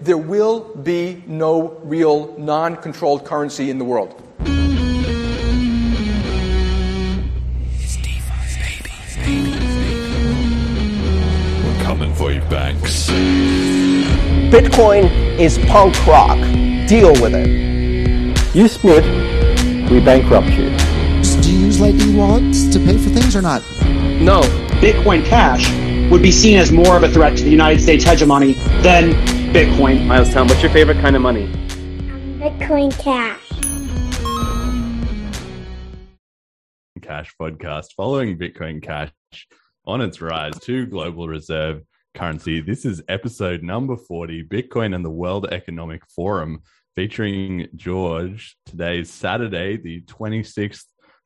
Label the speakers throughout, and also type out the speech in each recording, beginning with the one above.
Speaker 1: there will be no real non controlled currency in the world.
Speaker 2: We're coming for you, banks.
Speaker 3: Bitcoin is punk rock. Deal with it.
Speaker 4: You split, we bankrupt you.
Speaker 5: Do you use Lightning wallets to pay for things or not?
Speaker 3: No.
Speaker 6: Bitcoin Cash would be seen as more of a threat to the United States hegemony than Bitcoin.
Speaker 4: Milestown, what's your favorite kind of money?
Speaker 7: Bitcoin Cash.
Speaker 8: Cash podcast following Bitcoin Cash on its rise to global reserve currency. This is episode number 40 Bitcoin and the World Economic Forum featuring George. Today's Saturday, the 26th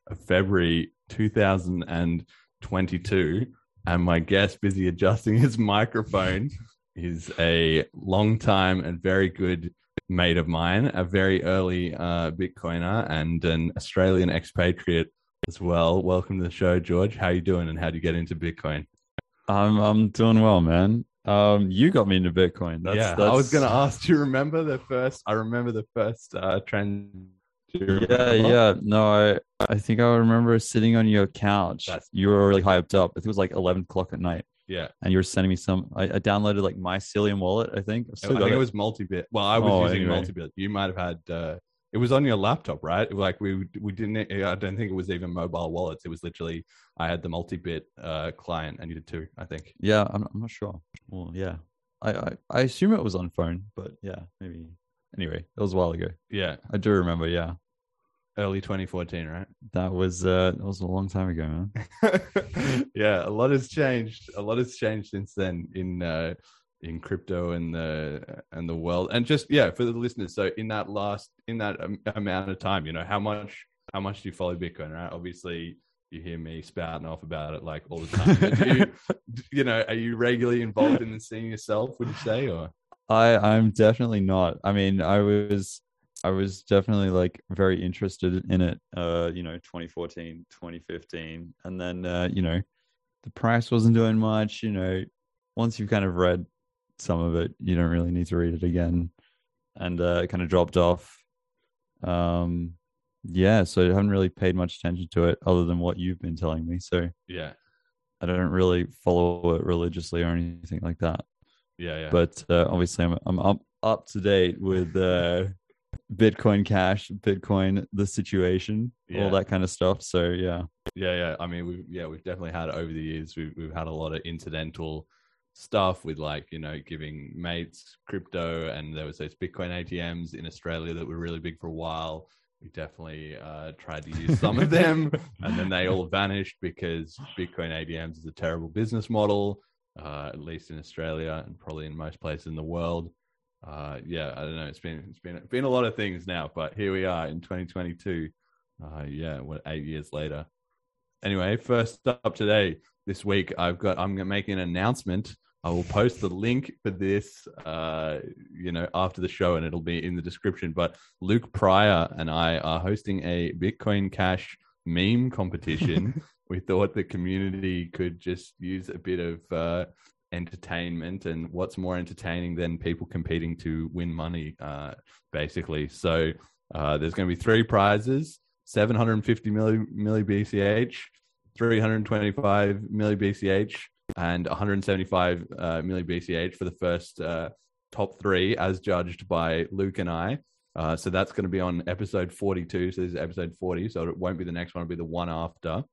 Speaker 8: of February 2022. And my guest, busy adjusting his microphone, is a long time and very good mate of mine, a very early uh, Bitcoiner and an Australian expatriate as well. Welcome to the show, George. How you doing, and how do you get into Bitcoin?
Speaker 9: I'm I'm doing well, man. Um, you got me into Bitcoin. That's,
Speaker 8: yeah,
Speaker 9: that's,
Speaker 8: I was going to ask. Do you remember the first? I remember the first uh, trend.
Speaker 9: Yeah, yeah. No, I I think I remember sitting on your couch.
Speaker 8: That's-
Speaker 9: you were really hyped up. I think it was like eleven o'clock at night,
Speaker 8: Yeah,
Speaker 9: and you were sending me some. I, I downloaded like Mycelium wallet. I think. I've
Speaker 8: I think it
Speaker 9: it.
Speaker 8: was multi-bit. Well, I was
Speaker 9: Oh,
Speaker 8: using
Speaker 9: anyway.
Speaker 8: multi-bit. You might have had. Uh, it was on your laptop, right? Like we we didn't. I don't think it was even mobile wallets. It was literally. I had the multi-bit uh, client, and you did too. I think.
Speaker 9: Yeah, I'm, I'm not sure. Well, yeah, I, I I assume it was on phone, but yeah, maybe. Anyway, it was a while ago.
Speaker 8: Yeah,
Speaker 9: I do remember. Yeah,
Speaker 8: early 2014, right?
Speaker 9: that was uh that was a long time ago, man.
Speaker 8: yeah, a lot has changed. A lot has changed since then in uh, in crypto and the and the world, and just yeah, for the listeners. So in that last in that um, amount of time, you know, how much how much do you follow Bitcoin? Right, obviously. You hear me spouting off about it like all the time. Do you, you know, are you regularly involved in the scene yourself? Would you say, or
Speaker 9: I I'm definitely not. I mean, I was I was definitely like very interested in it uh, you know, 2014, 2015. And then uh, you know, the price wasn't doing much, you know, once you've kind of read some of it, you don't really need to read it again. And uh it kind of dropped off. Um yeah, so I haven't really paid much attention to it other than what you've been telling me. So
Speaker 8: yeah,
Speaker 9: I don't really follow it religiously or anything like that
Speaker 8: yeah, yeah.
Speaker 9: but uh, obviously I'm I'm up up to date with uh, Bitcoin Cash, Bitcoin the situation,
Speaker 8: Yeah.
Speaker 9: all that kind of stuff. So yeah,
Speaker 8: Yeah, yeah. I mean, we've yeah, we've definitely had over the years. We've we've had a lot of incidental stuff with like you know giving mates crypto, and there was those Bitcoin ATMs in Australia that were really big for a while. We definitely uh, tried to use some of them, and then they all vanished because Bitcoin ATMs is a terrible business model, uh, at least in Australia and probably in most places in the world. Uh, yeah, I don't know. It's been it's been been a lot of things now, but here we are in 2022. Uh, yeah, what eight years later anyway, first up today, this week, I've got, I'm going to make an announcement. I will post the link for this, uh, you know, after the show and it'll be in the description. But Luke Pryor and I are hosting a Bitcoin Cash meme competition. we thought the community could just use a bit of uh, entertainment. And what's more entertaining than people competing to win money, uh, basically. So uh, there's going to be three prizes 750 milli, milli BCH, 325 milli BCH, and 175 uh, milli BCH for the first uh, top three, as judged by Luke and I. Uh, so that's going to be on episode 42. So this is episode 40. So it won't be the next one, it'll be the one after.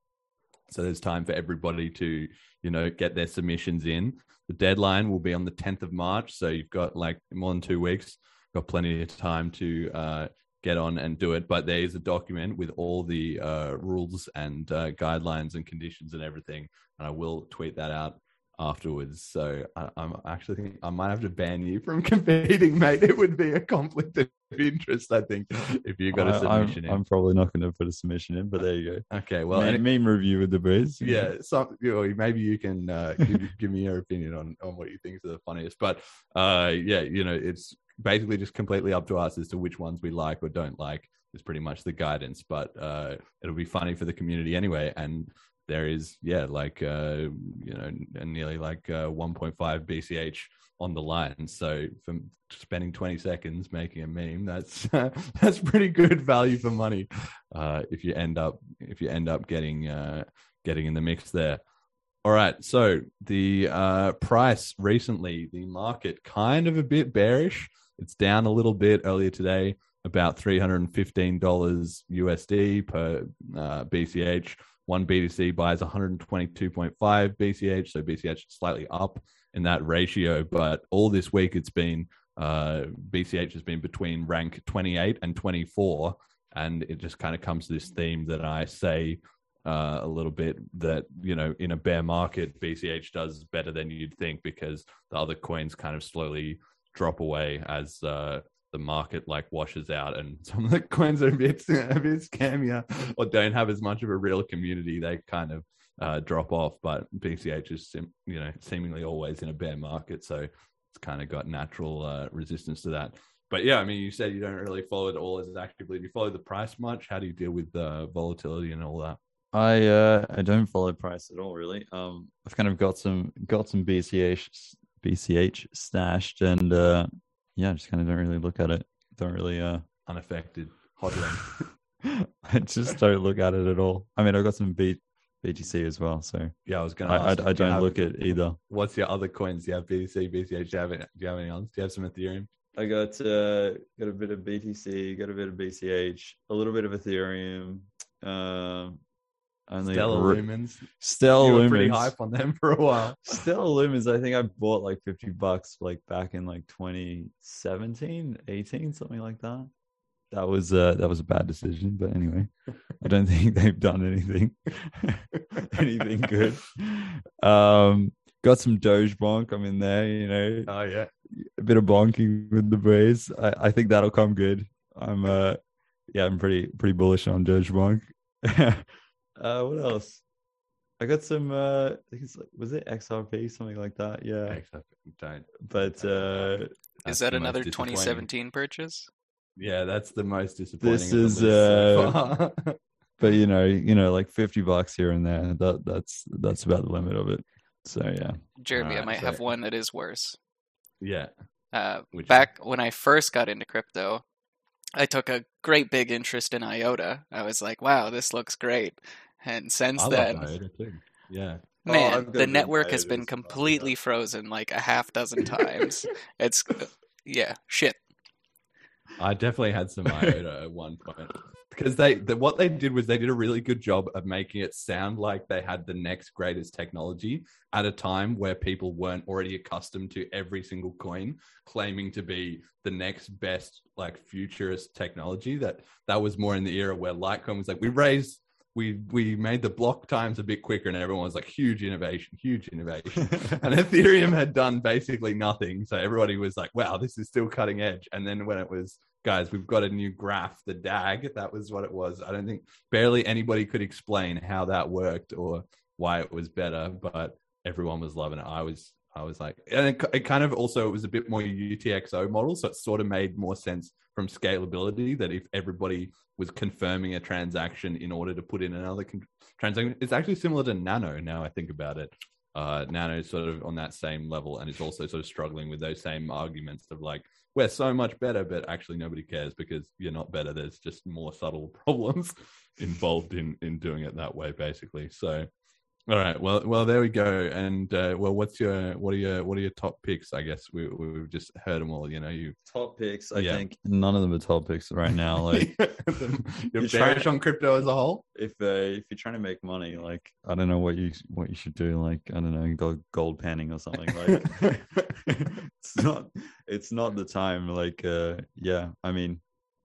Speaker 8: So there's time for everybody to, you know, get their submissions in. The deadline will be on the 10th of March. So you've got like more than two weeks, got plenty of time to uh, get on and do it. But there is a document with all the uh, rules and uh, guidelines and conditions and everything. And I will tweet that out afterwards. So I, I'm actually thinking I might have to ban you from competing, mate. It would be a conflict of interest, I think, if you got a
Speaker 9: I- I'm-
Speaker 8: submission in.
Speaker 9: I'm, probably not going to put a submission in, but there you go.
Speaker 8: okay, well, any-
Speaker 9: meme review with the boys.
Speaker 8: yeah, some, you know, maybe you can uh, give, give me your opinion on, on what you think is the funniest. But uh, yeah, you know, it's basically just completely up to us as to which ones we like or don't like. Is pretty much the guidance, but uh, it'll be funny for the community anyway. And there is yeah like uh you know nearly like uh 1.5 bch on the line. So from spending 20 seconds making a meme that's that's pretty good value for money uh if you end up if you end up getting uh getting in the mix there. All right so the uh price recently the market kind of a bit bearish. It's down a little bit earlier today about $315 usd per uh, bch one BTC buys 122.5 BCH, so BCH is slightly up in that ratio. But all this week, it's been uh, BCH has been between rank 28 and 24, and it just kind of comes to this theme that I say uh, a little bit that you know in a bear market, BCH does better than you'd think because the other coins kind of slowly drop away as uh, the market like washes out and some of the coins are a bit a bit scammier or don't have as much of a real community they kind of uh, drop off. But bch is you know seemingly always in a bear market so it's kind of got natural uh, resistance to that. But yeah i mean you said you don't really follow it all as actively. Do you follow the price much? How do you deal with the volatility and all that?
Speaker 9: I uh I don't follow price at all really. Um I've kind of got some got some BCH BCH stashed and uh yeah, I just kind of don't really look at it. Don't really uh
Speaker 8: unaffected hodling.
Speaker 9: I just don't look at it at all. I mean, I've got some B BTC as well, so
Speaker 8: yeah, I was gonna.
Speaker 9: I, I, I
Speaker 8: do
Speaker 9: don't
Speaker 8: have-
Speaker 9: look at either.
Speaker 8: What's your other coins? Do you have BTC, BCH? Do you have, any, do you have any others? Do you have some Ethereum?
Speaker 9: I got uh got a bit of BTC, got a bit of BCH, a little bit of Ethereum. Um, only
Speaker 8: Stellar
Speaker 9: re-
Speaker 8: Lumens.
Speaker 9: Stellar
Speaker 8: you were pretty hype on them for a while.
Speaker 9: Stellar Lumens, I think I bought like 50 bucks like back in like 2017, 18, something like that. That was uh that was a bad decision, but anyway, I don't think they've done anything anything good. Um got some Doge bonk. I'm in there, you know,
Speaker 8: Oh yeah,
Speaker 9: a bit of bonking with the breeze. I, I think that'll come good. I'm uh yeah, I'm pretty pretty bullish on Doge bonk. Uh what else? I got some uh I think it's like was it XRP, something like that. Yeah.
Speaker 8: Except don't.
Speaker 9: But uh
Speaker 10: Is that another 2017 purchase?
Speaker 8: Yeah, that's the most disappointing.
Speaker 9: This
Speaker 8: of
Speaker 9: is, uh, but you know, you know, like 50 bucks here and there. That that's that's about the limit of it. So yeah.
Speaker 10: Jeremy, I might
Speaker 8: so-
Speaker 10: have one that is worse.
Speaker 8: yeah,
Speaker 10: Uh,
Speaker 8: Which
Speaker 10: back when I first got into crypto, I took a great big interest in IOTA. I was like, wow, this looks great. And since
Speaker 8: I
Speaker 10: then,
Speaker 8: IOTA too. Yeah,
Speaker 9: Oh,
Speaker 10: man,
Speaker 9: I've got a
Speaker 10: the network has been
Speaker 9: as well,
Speaker 10: completely frozen like a half dozen times. it's, uh, yeah, shit.
Speaker 8: I definitely had some IOTA at one point because they the, what they did was they did a really good job of making it sound like they had the next greatest technology at a time where people weren't already accustomed to every single coin claiming to be the next best like futurist technology that that was more in the era where Litecoin was like we raised we we made the block times a bit quicker and everyone was like huge innovation huge innovation and Ethereum had done basically nothing. So everybody was like, wow, this is still cutting edge. And then when it was, guys, we've got a new graph, the DAG, that was what it was. I don't think barely anybody could explain how that worked or why it was better, but everyone was loving it. I was, I was like, and it, it kind of also it was a bit more UTXO model, so it sort of made more sense from scalability that if everybody was confirming a transaction in order to put in another con- transaction, it's actually similar to Nano. Now I think about it, uh, Nano is sort of on that same level, and it's also sort of struggling with those same arguments of like we're so much better, but actually nobody cares because you're not better. There's just more subtle problems involved in in doing it that way, basically. So, all right, well, well, there we go. And uh, well, what's your what are your what are your top picks? I guess we we've just heard them all. You know, you
Speaker 9: Top picks, I
Speaker 8: Yeah.
Speaker 9: think none of them are top picks right now. Like
Speaker 8: you're
Speaker 9: You're
Speaker 8: bearish on crypto as a whole.
Speaker 9: if uh, if you're trying to make money, like I don't know what you what you should do. Like I don't know, go gold panning or something. Like it's not it's not the time. Like uh yeah, I mean,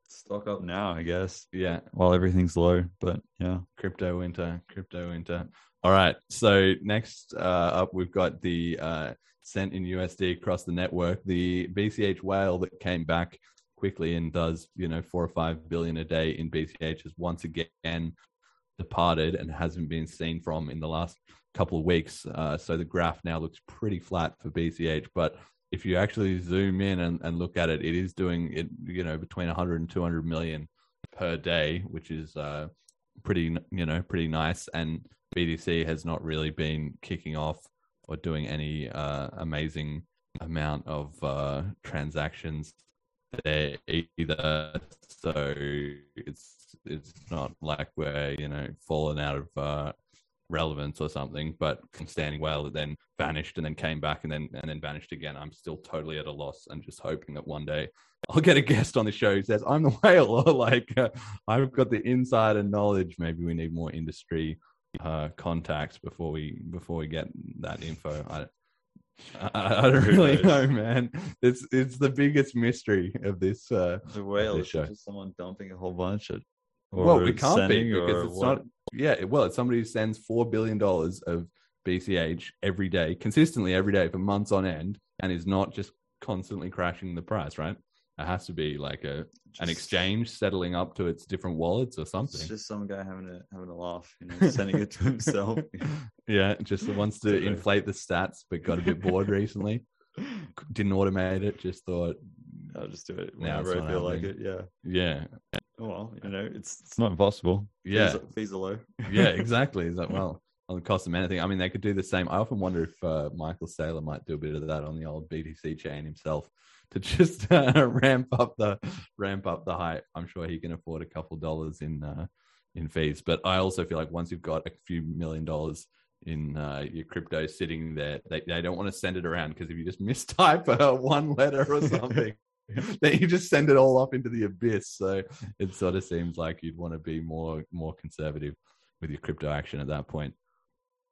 Speaker 9: stock up now, I guess,
Speaker 8: Yeah,
Speaker 9: while everything's low. But yeah,
Speaker 8: crypto winter, crypto winter. All right. So next uh, up, we've got the uh, sent in USD across the network, the BCH whale that came back quickly and does you know four or five billion a day in BCH has once again departed and hasn't been seen from in the last couple of weeks. Uh, so the graph now looks pretty flat for BCH, but if you actually zoom in and, and look at it, it is doing it, you know, between 100 and 200 million per day, which is uh, pretty, you know, pretty nice. And BTC has not really been kicking off or doing any uh, amazing amount of uh, transactions there either. So it's it's not like we're you know fallen out of uh, relevance or something, but standing well, it then vanished and then came back and then and then vanished again. I'm still totally at a loss and just hoping that one day I'll get a guest on the show who says I'm the whale or like uh, I've got the insider knowledge. Maybe we need more industry uh, contacts before we before we get that info. I, I, I don't really know, man. It's it's the biggest mystery of this. Uh,
Speaker 9: The whale
Speaker 8: this
Speaker 9: is
Speaker 8: show.
Speaker 9: just someone dumping a whole bunch of.
Speaker 8: well,
Speaker 9: or
Speaker 8: it can't be
Speaker 9: sending,
Speaker 8: because it's
Speaker 9: what?
Speaker 8: not. Yeah, well, it's somebody who sends four billion dollars of BCH every day, consistently every day for months on end, and is not just constantly crashing the price. Right? It has to be like a an exchange settling up to its different wallets or something.
Speaker 9: It's just some guy having a having a laugh, you know, sending it to himself.
Speaker 8: yeah, just wants to inflate the stats, but got a bit bored recently. Didn't automate it. Just thought,
Speaker 9: I'll just do it
Speaker 8: Now
Speaker 9: whenever I feel like it. Yeah.
Speaker 8: yeah,
Speaker 9: Oh, well, you know, it's it's not impossible.
Speaker 8: yeah.
Speaker 9: Fees, fees are low.
Speaker 8: yeah, exactly. Is that well on the cost of anything? I mean, they could do the same. I often wonder if uh, Michael Saylor might do a bit of that on the old BTC chain himself to just uh, ramp up the ramp up the hype. I'm sure he can afford a couple dollars in uh, in fees, but I also feel like once you've got a few million dollars in uh, your crypto sitting there, they, they don't want to send it around because if you just mistype uh, one letter or something. then you just send it all off into the abyss. So it sort of seems like you'd want to be more more conservative with your crypto action at that point.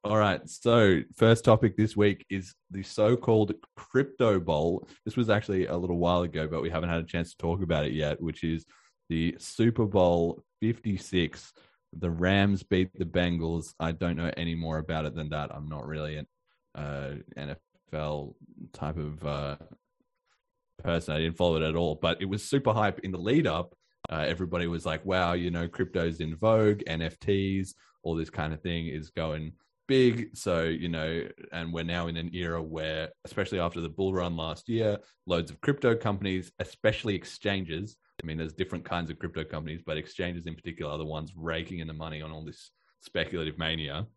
Speaker 8: All right. So, first topic this week is the so called Crypto Bowl. This was actually a little while ago, but we haven't had a chance to talk about it yet, which is the Super Bowl 56. The Rams beat the Bengals. I don't know any more about it than that. I'm not really an uh, NFL type of uh, person. I didn't follow it at all, but it was super hype in the lead up. Uh, everybody was like, wow, you know, crypto's in vogue, NFTs, all this kind of thing is going big. So, you know, and we're now in an era where, especially after the bull run last year, loads of crypto companies, especially exchanges, I mean, there's different kinds of crypto companies, but exchanges in particular are the ones raking in the money on all this speculative mania.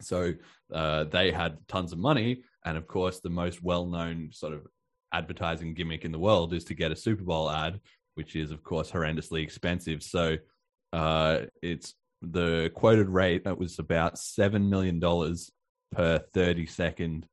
Speaker 8: So uh, they had tons of money. And of course, the most well known sort of advertising gimmick in the world is to get a Super Bowl ad, which is, of course, horrendously expensive. So uh, it's the quoted rate that was about $7 million per thirty second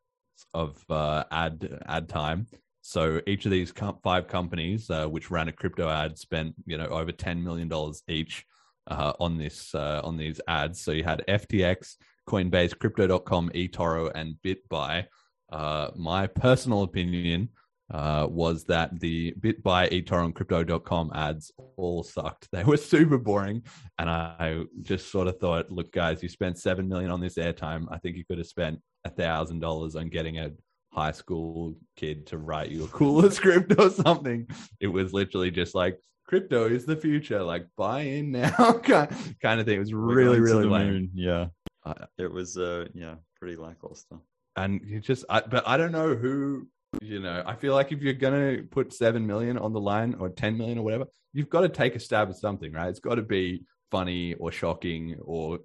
Speaker 8: of uh, ad ad time. So each of these com- five companies, uh, which ran a crypto ad, spent you know over ten million dollars each uh, on this uh, on these ads. So you had FTX, Coinbase, Crypto.com, eToro, and BitBuy. Uh, my personal opinion uh, was that the BitBuy, eToro, and Crypto.com ads all sucked. They were super boring, and I just sort of thought, look, guys, you spent seven million on this airtime. I think you could have spent a thousand dollars on getting a high school kid to write you a cooler script or something. It was literally just like crypto is the future, like buy in now kind of thing. It was really, really lame.
Speaker 9: moon. Yeah.
Speaker 8: Uh,
Speaker 9: it was uh yeah, pretty lackluster.
Speaker 8: And you just, I, but I don't know who, you know, I feel like if you're going to put 7 million on the line or 10 million or whatever, you've got to take a stab at something, right? It's got to be funny or shocking or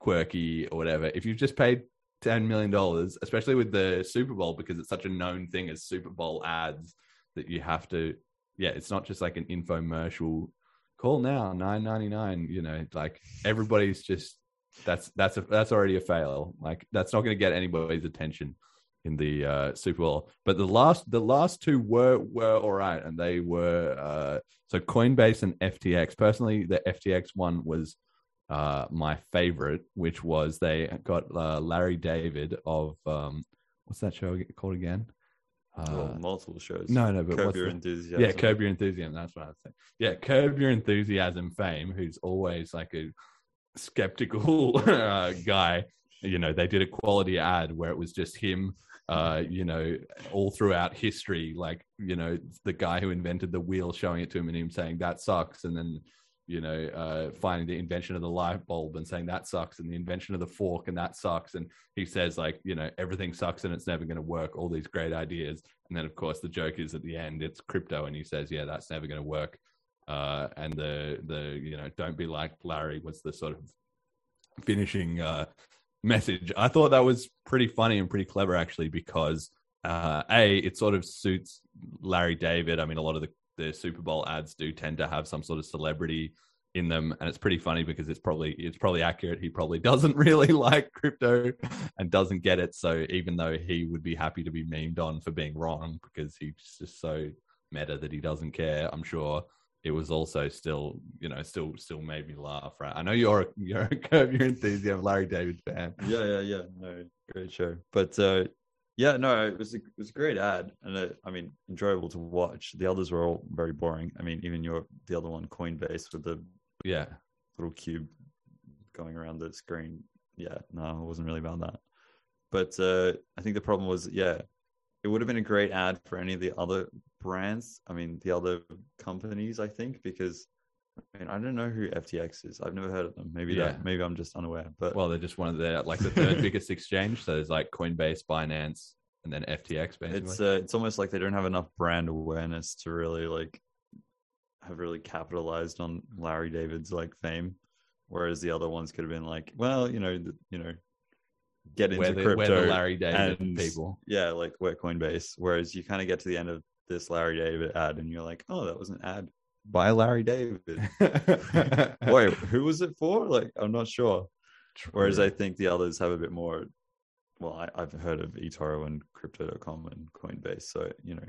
Speaker 8: quirky or whatever. If you've just paid ten million dollars, especially with the Super Bowl, because it's such a known thing as Super Bowl ads that you have to. Yeah, it's not just like an infomercial. Call now nine ninety nine. You know, like everybody's just that's that's a, that's already a fail. Like that's not going to get anybody's attention in the uh, Super Bowl. But the last the last two were were all right, and they were uh, so Coinbase and FTX. Personally, the FTX one was uh, my favorite, which was they got uh, Larry David of um, what's that show called again? Uh,
Speaker 9: well, multiple shows.
Speaker 8: no, no, but
Speaker 9: Curb Your
Speaker 8: the-
Speaker 9: Enthusiasm.
Speaker 8: Yeah, Curb Your Enthusiasm. That's what I was saying. Yeah, Curb Your Enthusiasm fame, who's always like a skeptical uh, guy. You know, they did a quality ad where it was just him. Uh, you know, all throughout history, like you know, the guy who invented the wheel showing it to him and him saying that sucks, and then you know, uh, finding the invention of the light bulb and saying that sucks, and the invention of the fork and that sucks. And he says, like, you know, everything sucks and it's never going to work, all these great ideas. And then, of course, the joke is at the end, it's crypto. And he says, yeah, that's never going to work. Uh, and the, the, you know, don't be like Larry was the sort of finishing uh, message. I thought that was pretty funny and pretty clever actually because uh, a it sort of suits Larry David. I mean, a lot of the the Super Bowl ads do tend to have some sort of celebrity in them and it's pretty funny because it's probably it's probably accurate he probably doesn't really like crypto and doesn't get it so even though he would be happy to be memed on for being wrong because he's just so meta that he doesn't care i'm sure it was also still you know still still made me laugh right? I know you're a, you're a curb your enthusiasm larry david fan.
Speaker 9: Yeah yeah yeah. No great show. But uh yeah no it was a, it was a great ad and it, i mean enjoyable to watch. The others were all very boring. I mean even your the other one coinbase with the
Speaker 8: yeah.
Speaker 9: little cube going around the screen. Yeah no it wasn't really about that. But uh i think the problem was yeah it would have been a great ad for any of the other brands i mean the other companies i think because I mean, I don't know who FTX is. I've never heard of them. Maybe
Speaker 8: Yeah.
Speaker 9: that. Maybe I'm just unaware. But
Speaker 8: well they're just one of the like the third biggest exchange so there's like coinbase binance and then ftx basically
Speaker 9: it's uh, it's almost like they don't have enough brand awareness to really like have really capitalized on Larry David's like fame, whereas the other ones could have been like, well, you know, the, you know, get into
Speaker 8: the-
Speaker 9: crypto,
Speaker 8: the Larry David
Speaker 9: and-
Speaker 8: people.
Speaker 9: yeah, like we're Coinbase. Whereas you kind of get to the end of this Larry David ad, and you're like, oh, that was an ad by Larry David. Wait, who was it for? Like, I'm not sure. Whereas I think the others have a bit more. Well, I, I've heard of eToro and Crypto.com and Coinbase, so you know,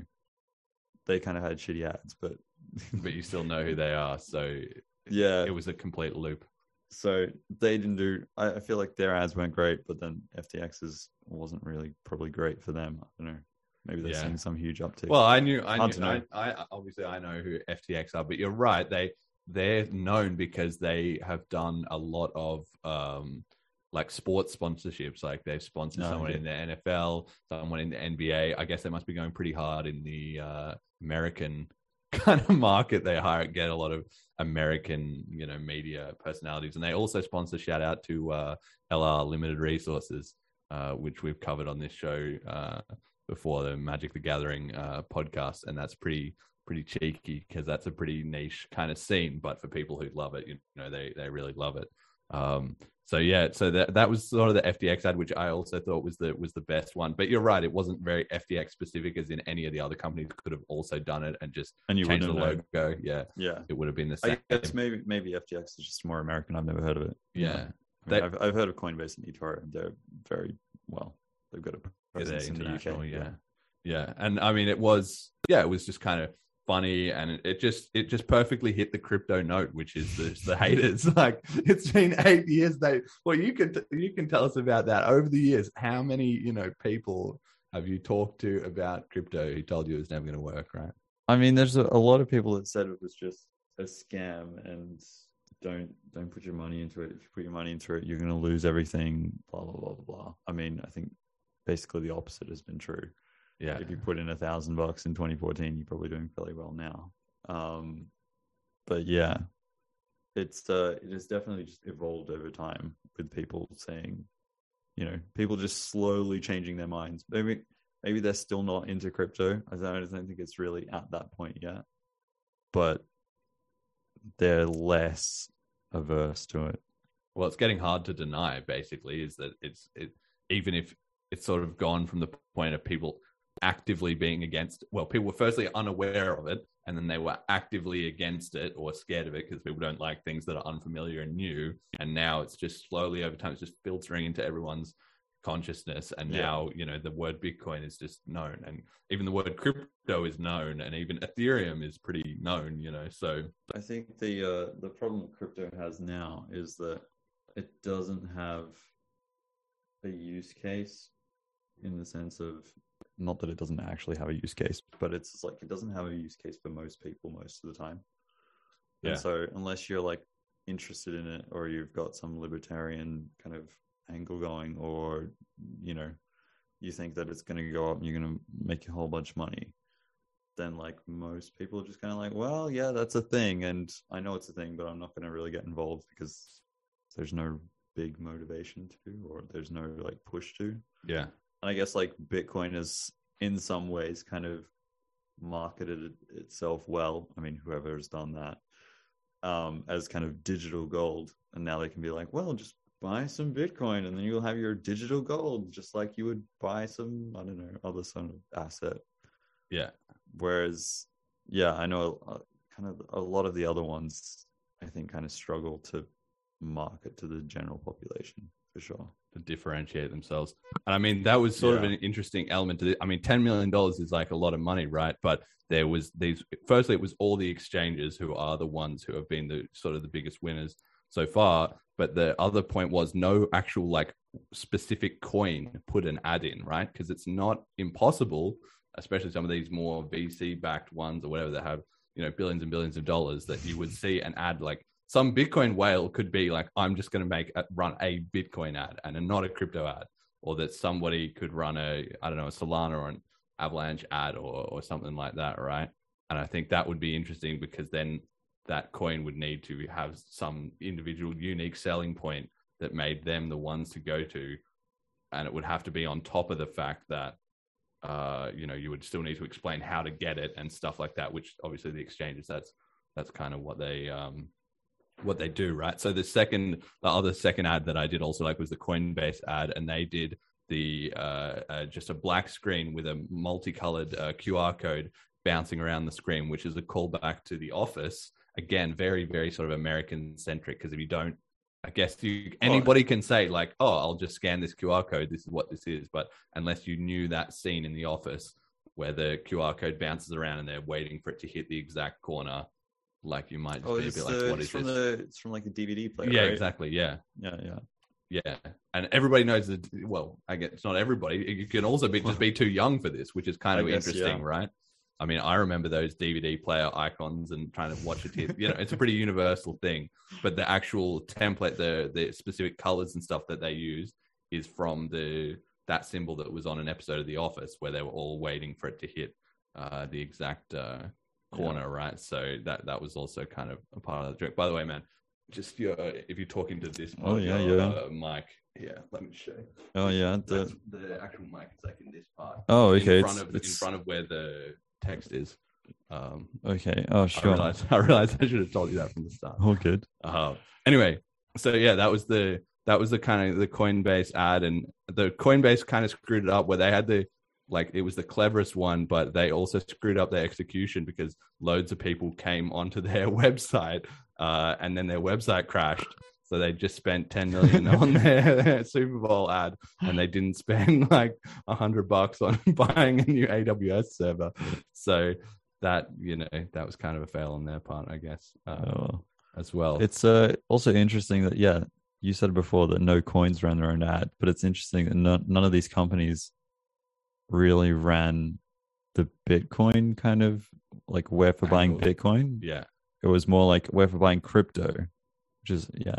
Speaker 9: they kind of had shitty ads, but
Speaker 8: but you still know who they are so
Speaker 9: yeah,
Speaker 8: it was a complete loop
Speaker 9: so they didn't do. I, I feel like their ads weren't great, but then FTX's wasn't really probably great for them. I don't know. Maybe they're
Speaker 8: Yeah.
Speaker 9: seeing some huge uptick.
Speaker 8: Well, I knew, I
Speaker 9: Hard
Speaker 8: knew,
Speaker 9: know.
Speaker 8: I, I obviously I know who FTX are, but you're right. They they're known because they have done a lot of um like sports sponsorships. Like they've sponsored
Speaker 9: Oh,
Speaker 8: someone
Speaker 9: yeah.
Speaker 8: in the NFL, someone in the NBA. I guess they must be going pretty hard in the uh, American kind of market. They hire get a lot of American, you know, media personalities, and they also sponsor. Shout out to uh, LR Limited Resources, uh, which we've covered on this show uh, before the Magic the Gathering uh, podcast, and that's pretty pretty cheeky because that's a pretty niche kind of scene. But for people who love it, you know, they they really love it. Um, so yeah, so that that was sort of the FTX ad, which I also thought was the was the best one. But you're right, it wasn't very FTX specific, as in any of the other companies could have also done it and just
Speaker 9: and you
Speaker 8: changed the
Speaker 9: know.
Speaker 8: logo. Yeah,
Speaker 9: Yeah,
Speaker 8: it would have been the same.
Speaker 9: I guess maybe maybe FTX is just more American. I've never heard of it.
Speaker 8: yeah,
Speaker 9: I mean,
Speaker 8: They-
Speaker 9: I've I've heard of Coinbase and eToro. and They're very well. They've got a
Speaker 8: Yeah, they're
Speaker 9: in the
Speaker 8: international,
Speaker 9: UK.
Speaker 8: yeah. yeah and i mean it was yeah it was just kind of funny and it, it just it just perfectly hit the crypto note which is the, the haters like it's been eight years they well you can you can tell us about that over the years how many you know people have you talked to about crypto who told you it was never going to work right
Speaker 9: I mean, there's a, a lot of people that said it was just a scam and don't don't put your money into it. If you put your money into it, you're going to lose everything. Blah blah blah blah. I mean, I think basically the opposite has been true.
Speaker 8: yeah
Speaker 9: If you put in a thousand bucks in 2014, you're probably doing fairly well now. Um, but yeah, it's uh, it has definitely just evolved over time with people saying, you know, people just slowly changing their minds. Maybe maybe they're still not into crypto. I don't, I don't think it's really at that point yet, but they're less averse to it.
Speaker 8: well it's getting hard to deny basically is that it's it even if it's sort of gone from the point of people actively being against well people were firstly unaware of it and then they were actively against it or scared of it because people don't like things that are unfamiliar and new. And now it's just slowly over time it's just filtering into everyone's consciousness. And
Speaker 9: Yeah.
Speaker 8: now you know the word bitcoin is just known. And even the word crypto is known and even ethereum is pretty known you know so.
Speaker 9: I think the uh, the problem crypto has now is that it doesn't have a use case in the sense of not that it doesn't actually have a use case, but it's like it doesn't have a use case for most people most of the time.
Speaker 8: Yeah.
Speaker 9: And so unless you're like interested in it or you've got some libertarian kind of angle going or you know you think that it's going to go up and you're going to make a whole bunch of money then like most people are just kind of like well yeah that's a thing and i know it's a thing but i'm not going to really get involved because there's no big motivation to or there's no like push to
Speaker 8: yeah
Speaker 9: I guess like Bitcoin is in some ways kind of marketed itself well. I mean, whoever has done that um, as kind of digital gold, and now they can be like, well, just buy some Bitcoin and then you'll have your digital gold, just like you would buy some, I don't know, other sort of asset.
Speaker 8: Yeah.
Speaker 9: Whereas, yeah, I know uh, kind of a lot of the other ones, I think, kind of struggle to market to the general population for sure.
Speaker 8: to differentiate themselves. And I mean, that was sort of an interesting element to it. I mean, $10 million is like a lot of money, right? But there was these, firstly, it was all the exchanges who are the ones who have been the sort of the biggest winners so far. But the other point was no actual like specific coin put an ad in, right? Because it's not impossible, especially some of these more VC backed ones or whatever that have, you know, billions and billions of dollars that you would see an ad like some Bitcoin whale could be like, I'm just going to make a, run a Bitcoin ad and a, not a crypto ad, or that somebody could run a I don't know a Solana or an Avalanche ad or or something like that, right? And I think that would be interesting because then that coin would need to have some individual unique selling point that made them the ones to go to, and it would have to be on top of the fact that uh, you know you would still need to explain how to get it and stuff like that, which obviously the exchanges that's that's kind of what they um what they do, right? So the second, the other second ad that I did also like was the Coinbase ad, and they did the uh, uh, just a black screen with a multicolored uh, QR code bouncing around the screen, which is a callback to The Office. Again, very very sort of American centric because if you don't, I guess you anybody can say like, oh, I'll just scan this QR code. This is what this is, but unless you knew that scene in The Office where the QR code bounces around and they're waiting for it to hit the exact corner like you might just
Speaker 9: Oh,
Speaker 8: be a bit
Speaker 9: the,
Speaker 8: like, what is
Speaker 9: from
Speaker 8: this?
Speaker 9: the it's from like the DVD player.
Speaker 8: yeah,
Speaker 9: right?
Speaker 8: exactly. Yeah,
Speaker 9: Yeah, yeah.
Speaker 8: yeah. And everybody knows that. Well, I guess it's not everybody. You can also be just be too young for this, which is kind of
Speaker 9: guess,
Speaker 8: interesting,
Speaker 9: yeah.
Speaker 8: right? I mean, I remember those DVD player icons and trying to watch it. Here. You know, it's a pretty universal thing. But the actual template, the the specific colors and stuff that they use, is from the that symbol that was on an episode of The Office where they were all waiting for it to hit uh, the exact uh, corner, right? So that that was also kind of a part of the joke. By the way, man, just your if you're talking to this,
Speaker 9: Oh, yeah, yeah.
Speaker 8: uh, mic. Yeah, let me show. you.
Speaker 9: Oh yeah. The,
Speaker 8: the actual mic is like in this part.
Speaker 9: oh okay.
Speaker 8: In front
Speaker 9: It's,
Speaker 8: of in front of where the text is. Um,
Speaker 9: okay. Oh
Speaker 8: I
Speaker 9: sure.
Speaker 8: realized I realized I should have told you that from the start.
Speaker 9: oh good.
Speaker 8: Uh, anyway, so yeah, that was the that was the kind of the Coinbase ad, and the Coinbase kind of screwed it up where they had the like it was the cleverest one, but they also screwed up their execution because loads of people came onto their website, uh, and then their website crashed. So they just spent 10 million on their Super Bowl ad, and they didn't spend like a hundred bucks on buying a new AWS server. So that you know that was kind of a fail on their part, I guess, uh,
Speaker 9: Oh.
Speaker 8: as well.
Speaker 9: It's uh, also interesting that yeah, you said before that no coins ran their own ad, but it's interesting that none, none of these companies really ran the Bitcoin kind of like where for buying Bitcoin.
Speaker 8: yeah.
Speaker 9: It was more like where for buying crypto, which is yeah,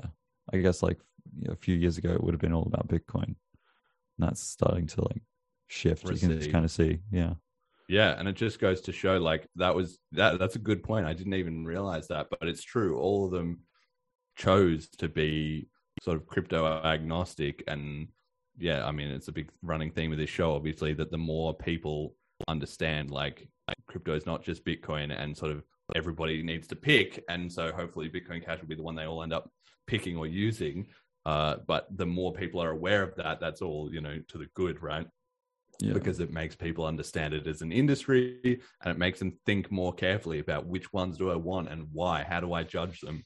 Speaker 9: I guess like you know, a few years ago it would have been all about Bitcoin. And that's starting to like shift. You can
Speaker 8: Recede.
Speaker 9: kind of see, yeah.
Speaker 8: Yeah, and it just goes to show like that was that that's a good point. I didn't even realize that, but it's true. All of them chose to be sort of crypto agnostic and yeah, I mean it's a big running theme of this show obviously that the more people understand like crypto is not just Bitcoin and sort of everybody needs to pick and so hopefully Bitcoin Cash will be the one they all end up picking or using. Uh, but the more people are aware of that, that's all, you know, to the good, right?
Speaker 9: Yeah.
Speaker 8: because it makes people understand it as an industry and it makes them think more carefully about which ones do I want and why. How do I judge them?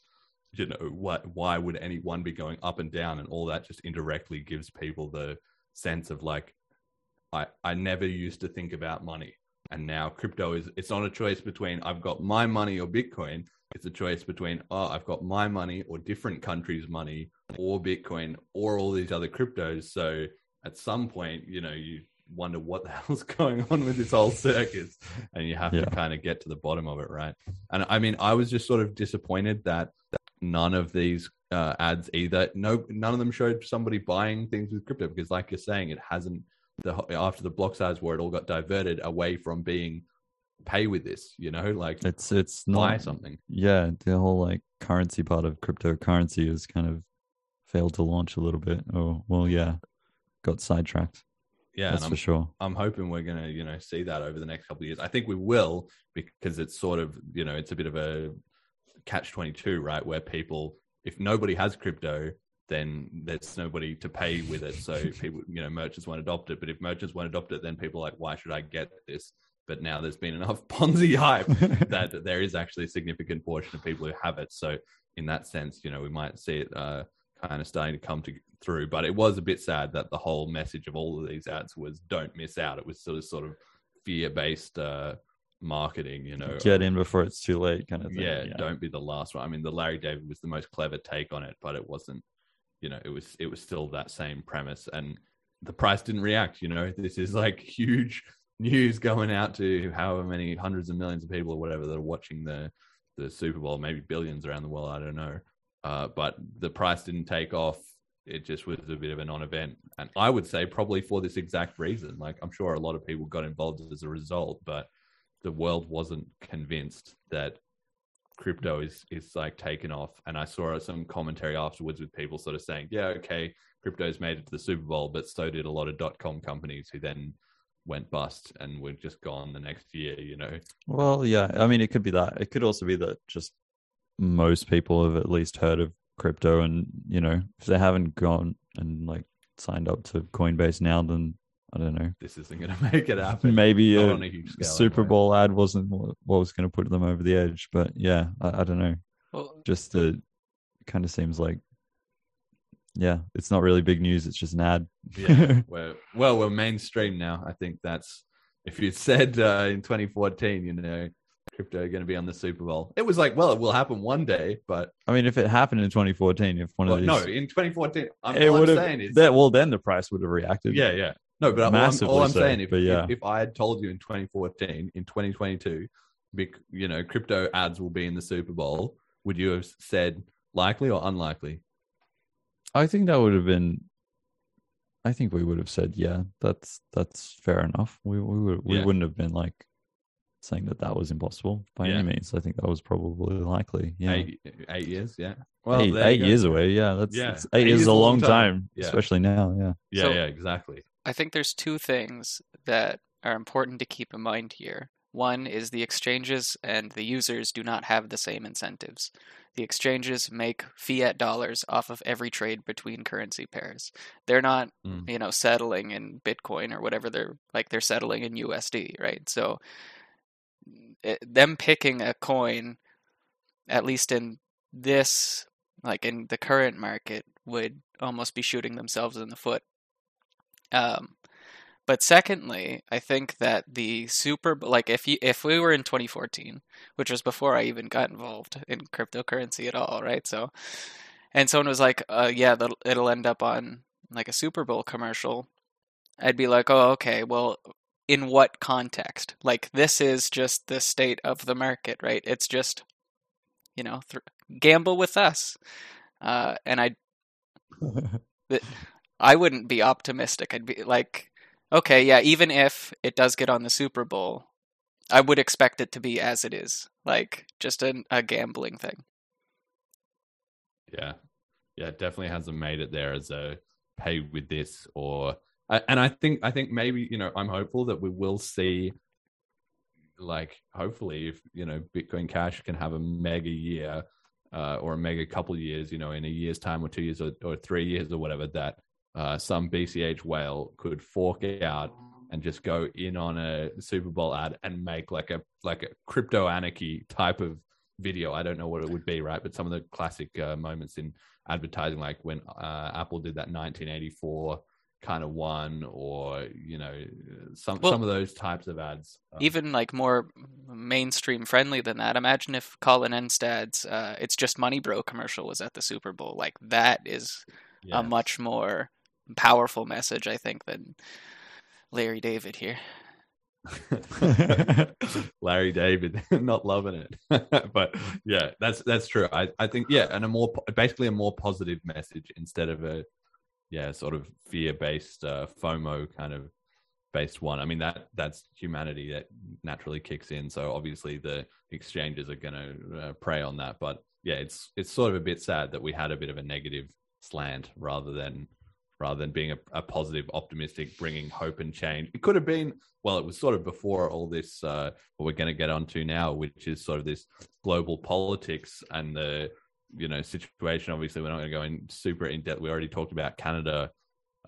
Speaker 8: You know, what? Why would anyone be going up and down? And all that just indirectly gives people the sense of like, I I never used to think about money, and now crypto is. It's not a choice between I've got my money or Bitcoin. It's a choice between oh I've got my money or different countries' money or Bitcoin or all these other cryptos. So at some point, you know, you wonder what the hell's going on with this whole circus and you have
Speaker 9: Yeah.
Speaker 8: to kind of get to the bottom of it right and i mean i was just sort of disappointed that none of these uh, ads either no none of them showed somebody buying things with crypto because like you're saying it hasn't the after the block size where it all got diverted away from being pay with this you know like
Speaker 9: It's it's
Speaker 8: buy
Speaker 9: not
Speaker 8: something
Speaker 9: yeah, the whole like currency part of cryptocurrency has kind of failed to launch a little bit. Or well, yeah, got sidetracked.
Speaker 8: Yeah
Speaker 9: that's
Speaker 8: and
Speaker 9: for sure.
Speaker 8: I'm hoping we're gonna, you know, see that over the next couple of years. I think we will because it's sort of, you know, it's a bit of a catch twenty two, right? Where people, if nobody has crypto, then there's nobody to pay with it. So people, you know, merchants won't adopt it. But if merchants won't adopt it, then people are like, why should I get this? But now there's been enough Ponzi hype that there is actually a significant portion of people who have it. So in that sense, you know, we might see it uh, kind of starting to come to, through. But it was a bit sad that the whole message of all of these ads was "don't miss out." It was sort of sort of fear based uh, marketing, you know.
Speaker 9: Get in before it's too late, kind of thing.
Speaker 8: Yeah, don't be the last one. I mean, the Larry David was the most clever take on it, but it wasn't. You know, it was it was still that same premise, and the price didn't react. You know, this is like huge news going out to however many hundreds of millions of people or whatever that are watching the the Super Bowl, maybe billions around the world. I don't know. Uh, but the price didn't take off. It just was a bit of a non-event, and I would say probably for this exact reason. Like I'm sure a lot of people got involved as a result, but the world wasn't convinced that crypto is is like taken off. And I saw some commentary afterwards with people sort of saying, "Yeah, okay, crypto's made it to the Super Bowl, but so did a lot of dot com companies who then went bust and were just gone the next year." You know.
Speaker 9: Well, yeah. I mean, it could be that. It could also be that just most people have at least heard of crypto, and you know, if they haven't gone and like signed up to Coinbase now, then I don't know.
Speaker 8: This isn't going to make it happen.
Speaker 9: Maybe
Speaker 8: Not
Speaker 9: a,
Speaker 8: a huge scale,
Speaker 9: Super
Speaker 8: anyway.
Speaker 9: Bowl ad wasn't what, what was going to put them over the edge, but yeah, I, I don't know.
Speaker 10: Well,
Speaker 9: Just the kind of seems like, yeah, it's not really big news. It's just an ad.
Speaker 8: yeah, we're, well, we're mainstream now. I think that's if you said uh, in 2014, you know, crypto going to be on the Super Bowl, it was like, well, it will happen one day, but
Speaker 9: I mean, if it happened in 2014, if one
Speaker 8: well,
Speaker 9: of these,
Speaker 8: no, in 2014, I'm,
Speaker 9: it
Speaker 8: all I'm
Speaker 9: would
Speaker 8: saying
Speaker 9: have.
Speaker 8: is,
Speaker 9: That, well, then the price would have reacted.
Speaker 8: yeah, yeah, no, but all I'm,
Speaker 9: Massively
Speaker 8: all I'm
Speaker 9: so,
Speaker 8: saying, if,
Speaker 9: yeah.
Speaker 8: if if I had told you in 2014, in 2022, bec- you know, crypto ads will be in the Super Bowl, would you have said likely or unlikely?
Speaker 9: I think that would have been. I think we would have said, yeah, that's that's fair enough. We we would, we
Speaker 8: Yeah.
Speaker 9: wouldn't have been like saying that that was impossible by
Speaker 8: Yeah.
Speaker 9: any means. I think that was probably likely. Yeah,
Speaker 8: Eight, eight years, yeah.
Speaker 9: eight, eight years away. Yeah, that's,
Speaker 8: Yeah.
Speaker 9: that's- eight, years is a long time,
Speaker 8: Yeah.
Speaker 9: especially now. Yeah.
Speaker 8: Yeah,
Speaker 10: So-
Speaker 8: yeah, exactly.
Speaker 10: I think there's two things that are important to keep in mind here. One is the exchanges and the users do not have the same incentives. The exchanges make fiat dollars off of every trade between currency pairs. They're not,
Speaker 8: Mm.
Speaker 10: you know, settling in Bitcoin or whatever they're like they're settling in USD, right? So it, them picking a coin at least in this like in the current market would almost be shooting themselves in the foot um, but secondly, I think that the Super like if you if we were in 2014, which was before I even got involved in cryptocurrency at all, right? So, and someone was like, uh, "Yeah, it'll end up on like a Super Bowl commercial," I'd be like, "Oh, okay. Well, in what context? Like this is just the state of the market, right? It's just, you know, th- gamble with us." Uh, and I I wouldn't be optimistic. I'd be like, okay, yeah, even if it does get on the Super Bowl, I would expect it to be as it is, like just a, a gambling thing.
Speaker 8: Yeah, yeah, it definitely hasn't made it there as a pay with this or, I- and I think I think maybe you know I'm hopeful that we will see, like hopefully if you know Bitcoin Cash can have a mega year. Uh, or a mega couple years, you know, in a year's time or two years or, or three years or whatever, that uh, some BCH whale could fork out and just go in on a Super Bowl ad and make like a like a crypto anarchy type of video. I don't know what it would be, right? But some of the classic uh, moments in advertising, like when uh, Apple did that 1984 kind of one, or you know, some
Speaker 10: Well,
Speaker 8: some of those types of ads. Um,
Speaker 10: Even like more mainstream friendly than that. Imagine if Colin Enstad's uh, "It's Just Money, Bro" commercial was at the Super Bowl. Like that is
Speaker 8: yeah.
Speaker 10: a much more powerful message, I think, than Larry David here.
Speaker 8: Larry David not loving it, but yeah, that's that's true. I, I think yeah, and a more basically a more positive message instead of a yeah sort of fear based uh, FOMO kind of based one. I mean that that's humanity that naturally kicks in. So obviously the exchanges are going to uh, prey on that. But yeah, it's it's sort of a bit sad that we had a bit of a negative slant rather than rather than being a, a positive, optimistic, bringing hope and change. It could have been, well, it was sort of before all this, uh, what we're going to get onto now, which is sort of this global politics and the you know situation. Obviously, we're not going to go in super in depth. We already talked about Canada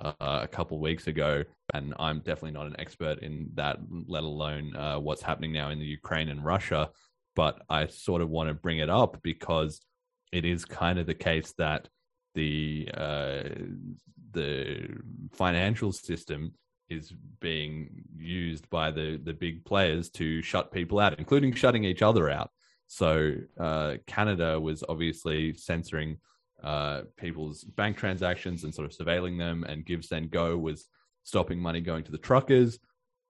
Speaker 8: uh, a couple weeks ago, and I'm definitely not an expert in that, let alone uh, what's happening now in the Ukraine and Russia. But I sort of want to bring it up because it is kind of the case that the uh, the financial system is being used by the the big players to shut people out, including shutting each other out. So uh, Canada was obviously censoring uh, people's bank transactions and sort of surveilling them, and GiveSendGo was stopping money going to the truckers.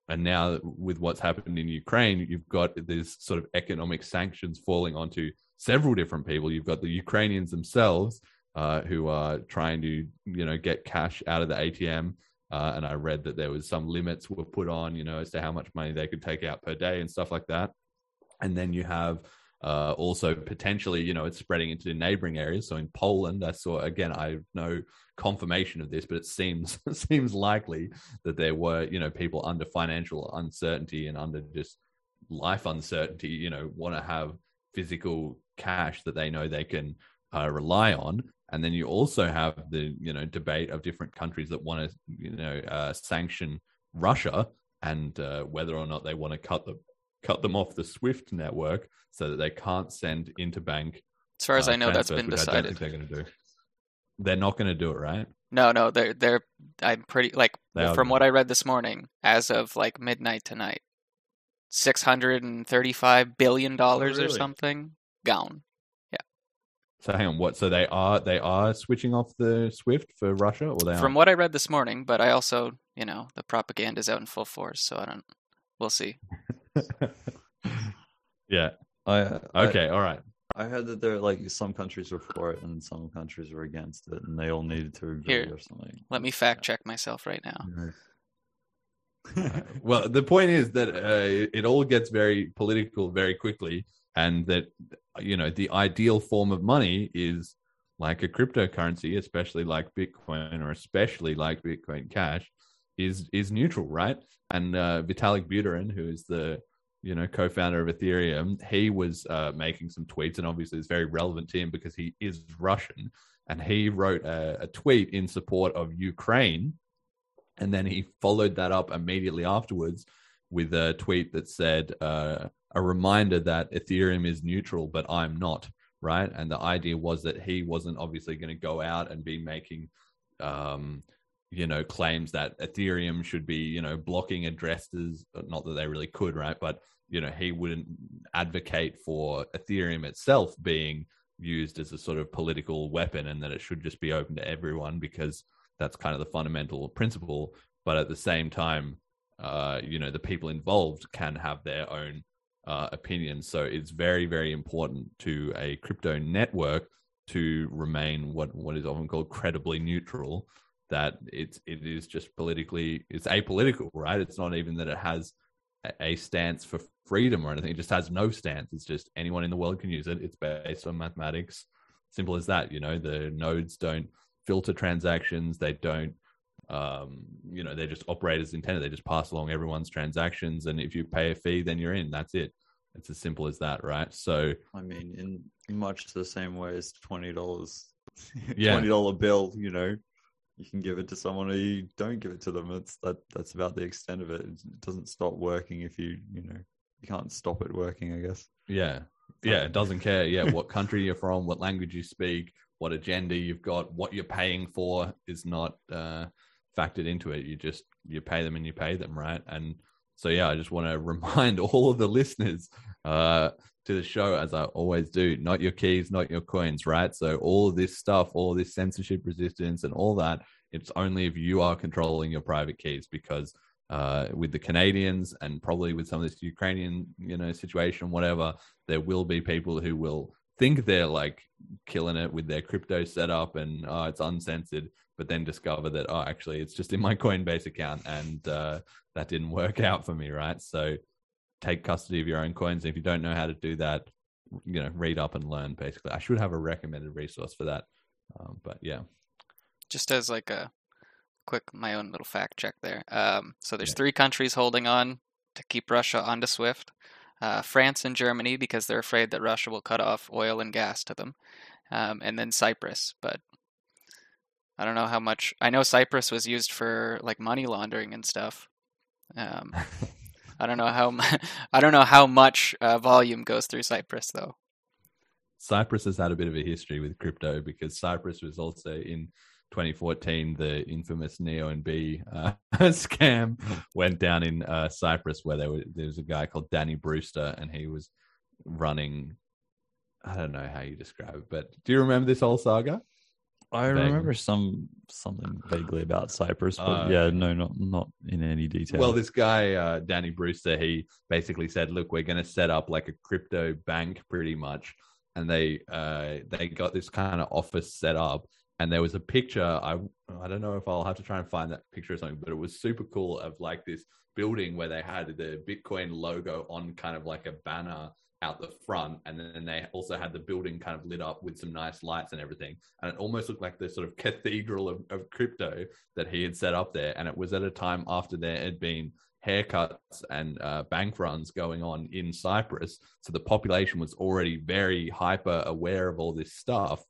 Speaker 8: And now, with what's happened in Ukraine, you've got these sort of economic sanctions falling onto several different people. You've got the Ukrainians themselves uh, who are trying to, you know, get cash out of the ATM. Uh, and I read that there was some limits were put on, you know, as to how much money they could take out per day and stuff like that. And then you have uh, also potentially, you know, it's spreading into neighboring areas. So in Poland, I saw again, I have no confirmation of this, but it seems it seems likely that there were, you know, people under financial uncertainty and under just life uncertainty, you know, want to have physical cash that they know they can uh, rely on. And then you also have the, you know, debate of different countries that want to, you know, uh, sanction Russia and uh, whether or not they want to cut the cut them off the SWIFT network so that they can't send interbank.
Speaker 10: As far as
Speaker 8: uh,
Speaker 10: I know, that's been
Speaker 8: which I don't
Speaker 10: decided.
Speaker 8: think they're going to do. They're not going to do it, right?
Speaker 10: No, no, they're they're. I'm pretty like
Speaker 8: They
Speaker 10: from what I read this morning, as of like midnight tonight, six hundred and thirty-five billion dollars or
Speaker 8: Oh, really?
Speaker 10: something gone. Yeah.
Speaker 8: So hang on, what? So they are they are switching off the SWIFT for Russia, or they
Speaker 10: From
Speaker 8: are?
Speaker 10: what I read this morning, but I also, you know, the propaganda's out in full force, so I don't. We'll see.
Speaker 8: yeah.
Speaker 9: I I-
Speaker 8: Okay. all right.
Speaker 9: I heard that there are like some countries were for it and some countries were against it, and they all needed to agree
Speaker 10: Here,
Speaker 9: or something.
Speaker 10: Let me fact check myself right now.
Speaker 8: well, the point is that uh, it all gets very political very quickly, and that you know the ideal form of money is like a cryptocurrency, especially like Bitcoin or especially like Bitcoin Cash, is is neutral, right? And uh, Vitalik Buterin, who is the you know co-founder of Ethereum, he was uh, making some tweets, and obviously it's very relevant to him because he is Russian, and he wrote a, a tweet in support of Ukraine and then he followed that up immediately afterwards with a tweet that said uh, a reminder that Ethereum is neutral, but I'm not. Right. And the idea was that he wasn't obviously going to go out and be making, um, you know, claims that Ethereum should be, you know, blocking addresses. Not that they really could, right? But, you know, he wouldn't advocate for Ethereum itself being used as a sort of political weapon and that it should just be open to everyone because that's kind of the fundamental principle. But at the same time, uh, you know, the people involved can have their own uh, opinions. So it's very, very important to a crypto network to remain what what is often called credibly neutral. That it's it is just politically it's apolitical, right? It's not even that it has a- stance for freedom or anything. It just has no stance. It's just anyone in the world can use it. It's based on mathematics. Simple as that. You know, the nodes don't filter transactions. They don't, um, you know, they just operate as intended. They just pass along everyone's transactions, and if you pay a fee, then you're in. That's it. It's as simple as that, right? So,
Speaker 9: I mean, in much the same way as twenty dollars,
Speaker 8: Yeah.
Speaker 9: twenty dollar bill. You know, you can give it to someone or you don't give it to them. It's that that's about the extent of it. It doesn't stop working if you you know you can't stop it working. I guess.
Speaker 8: yeah, yeah, it doesn't care. Yeah, what country you're from, what language you speak, what agenda you've got, what you're paying for is not uh, factored into it. You just you pay them and you pay them, right? And so yeah, I just want to remind all of the listeners uh, to the show, as I always do, not your keys, not your coins, right? So all this stuff, all this censorship resistance, and all that, it's only if you are controlling your private keys because. Uh, with the Canadians and probably with some of this Ukrainian, you know, situation, whatever, there will be people who will think they're like killing it with their crypto setup and oh, it's uncensored, but then discover that oh, actually, it's just in my Coinbase account, and uh, that didn't work out for me, right? So take custody of your own coins. If you don't know how to do that, you know, read up and learn. Basically, I should have a recommended resource for that, um, but yeah,
Speaker 10: Just as like a quick, my own little fact check there. Um, so there's
Speaker 8: Yeah.
Speaker 10: three countries holding on to keep Russia onto SWIFT. uh, France and Germany because they're afraid that Russia will cut off oil and gas to them, um, and then Cyprus. But I don't know how much. I know Cyprus was used for like money laundering and stuff. Um, I don't know how. I don't know how much uh, volume goes through Cyprus though.
Speaker 8: Cyprus has had a bit of a history with crypto because Cyprus was also in 2014 the infamous Neo and Bee uh, scam went down in uh, Cyprus where there was, there was a guy called Danny Brewster and he was running. I don't know how you describe it, but do you remember this whole saga?
Speaker 9: I remember some something vaguely about Cyprus, but
Speaker 8: Uh,
Speaker 9: yeah, no, not not in any detail.
Speaker 8: Well, this guy, uh, Danny Brewster, he basically said, "Look, we're going to set up like a crypto bank, pretty much." And they uh, they got this kind of office set up, and there was a picture. I I don't know if I'll have to try and find that picture or something, but it was super cool of like this building where they had the Bitcoin logo on kind of like a banner out the front and then they also had the building kind of lit up with some nice lights and everything. And it almost looked like the sort of cathedral of, of crypto that he had set up there. And it was at a time after there had been haircuts and uh, bank runs going on in cyprus. So the population was already very hyper aware of all this stuff.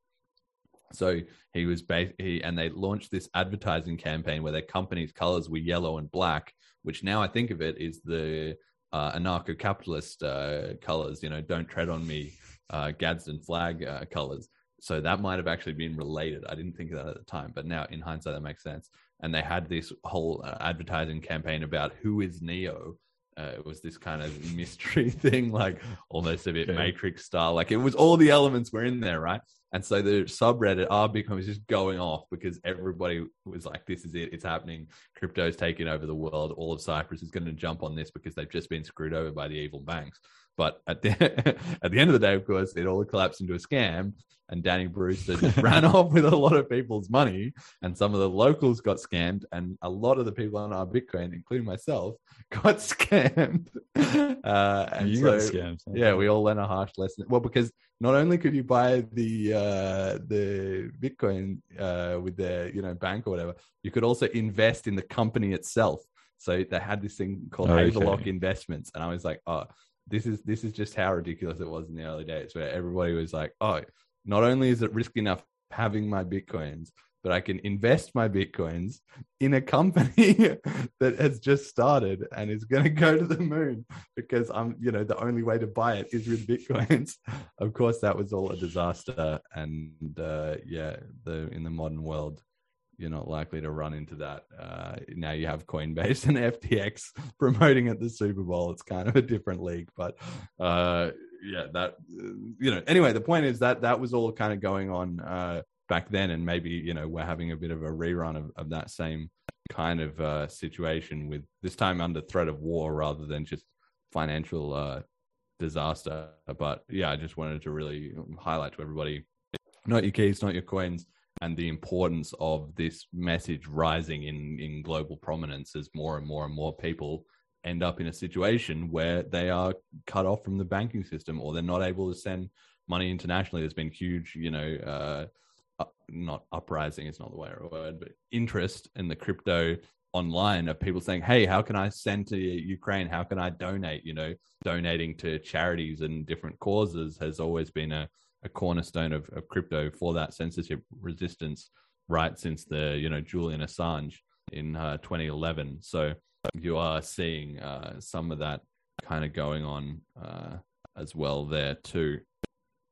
Speaker 8: So he was ba- he and they launched this advertising campaign where their company's colors were yellow and black which now i think of it is the uh, anarcho-capitalist uh, colors, you know, don't tread on me, uh, Gadsden flag uh, colors. So that might have actually been related. I didn't think of that at the time, but now in hindsight, that makes sense. And they had this whole uh, advertising campaign about who is Neo. Uh, it was this kind of mystery thing, like almost a bit. Matrix style. Like it was all the elements were in there, right? And so the subreddit R Bitcoin was just going off because everybody was like, "This is it. It's happening. Crypto's taking over the world. All of Cyprus is going to jump on this because they've just been screwed over by the evil banks." But at the at the end of the day, of course, it all collapsed into a scam, and Danny Brewster just ran off with a lot of people's money, and some of the locals got scammed, and a lot of the people on our Bitcoin, including myself, got scammed. Uh, and
Speaker 9: you
Speaker 8: so,
Speaker 9: got scams. huh?
Speaker 8: yeah, we all learned a harsh lesson. Well, because not only could you buy the uh, the Bitcoin uh, with their you know bank or whatever, you could also invest in the company itself. So they had this thing called
Speaker 9: Okay.
Speaker 8: Havelock Investments, and I was like, oh, this is this is just how ridiculous it was in the early days, where everybody was like, oh, not only is it risky enough having my bitcoins, but I can invest my bitcoins in a company that has just started and is going to go to the moon because I'm, you know, the only way to buy it is with bitcoins. of course, that was all a disaster, and uh, yeah, the in the modern world, you're not likely to run into that. Uh, now you have Coinbase and FTX promoting at the Super Bowl. It's kind of a different league, but uh, yeah, that uh, you know. Anyway, the point is that that was all kind of going on uh, back then, and maybe you know we're having a bit of a rerun of, of that same kind of uh, situation with this time under threat of war rather than just financial uh, disaster. But yeah, I just wanted to really highlight to everybody not your keys, not your coins, and the importance of this message rising in, in global prominence as more and more and more people end up in a situation where they are cut off from the banking system or they're not able to send money internationally. There's been huge, you know, uh, not uprising is not the way or word, but interest in the crypto online of people saying, "Hey, how can I send to Ukraine? How can I donate?" You know, donating to charities and different causes has always been a, a cornerstone of, of crypto for that censorship resistance, right since the you know Julian Assange in uh, 2011. So you are seeing uh, some of that kind of going on uh, as well there too.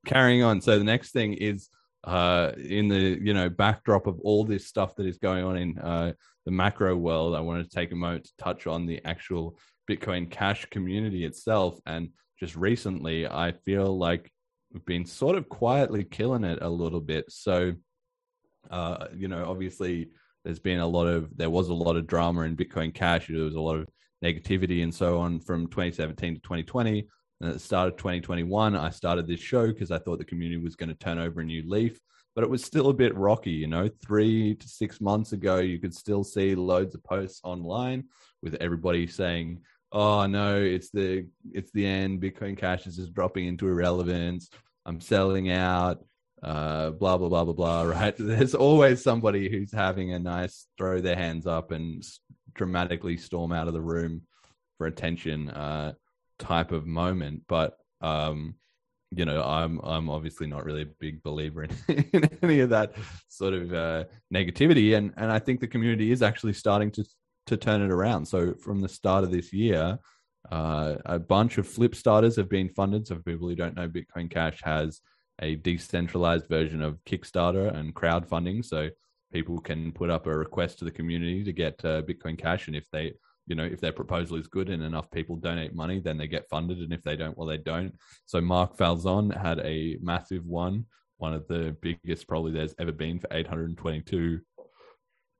Speaker 8: Carrying on, so the next thing is uh, in the you know backdrop of all this stuff that is going on in uh, the macro world, I wanted to take a moment to touch on the actual Bitcoin Cash community itself. And just recently, I feel like we've been sort of quietly killing it a little bit. So, uh, you know, obviously, there's been a lot of there was a lot of drama in Bitcoin Cash. There was a lot of negativity and so on from 2017 to 2020. And at the start of 2021, I started this show because I thought the community was going to turn over a new leaf, but it was still a bit rocky. You know, three to six months ago, you could still see loads of posts online with everybody saying, "Oh no, it's the it's the end. Bitcoin Cash is just dropping into irrelevance. I'm selling out." Uh, blah blah blah blah blah. Right? There's always somebody who's having a nice throw their hands up and dramatically storm out of the room for attention. Uh, type of moment. But um, you know, I'm I'm obviously not really a big believer in, in any of that sort of uh, negativity, and and I think the community is actually starting to to turn it around. So from the start of this year, uh, a bunch of Flipstarters have been funded. So for people who don't know, Bitcoin Cash has a decentralized version of Kickstarter and crowdfunding. So people can put up a request to the community to get uh, Bitcoin Cash, and if they you know, if their proposal is good and enough people donate money, then they get funded. And if they don't, well, they don't. So Mark Falzon had a massive one, one of the biggest probably there's ever been for 822,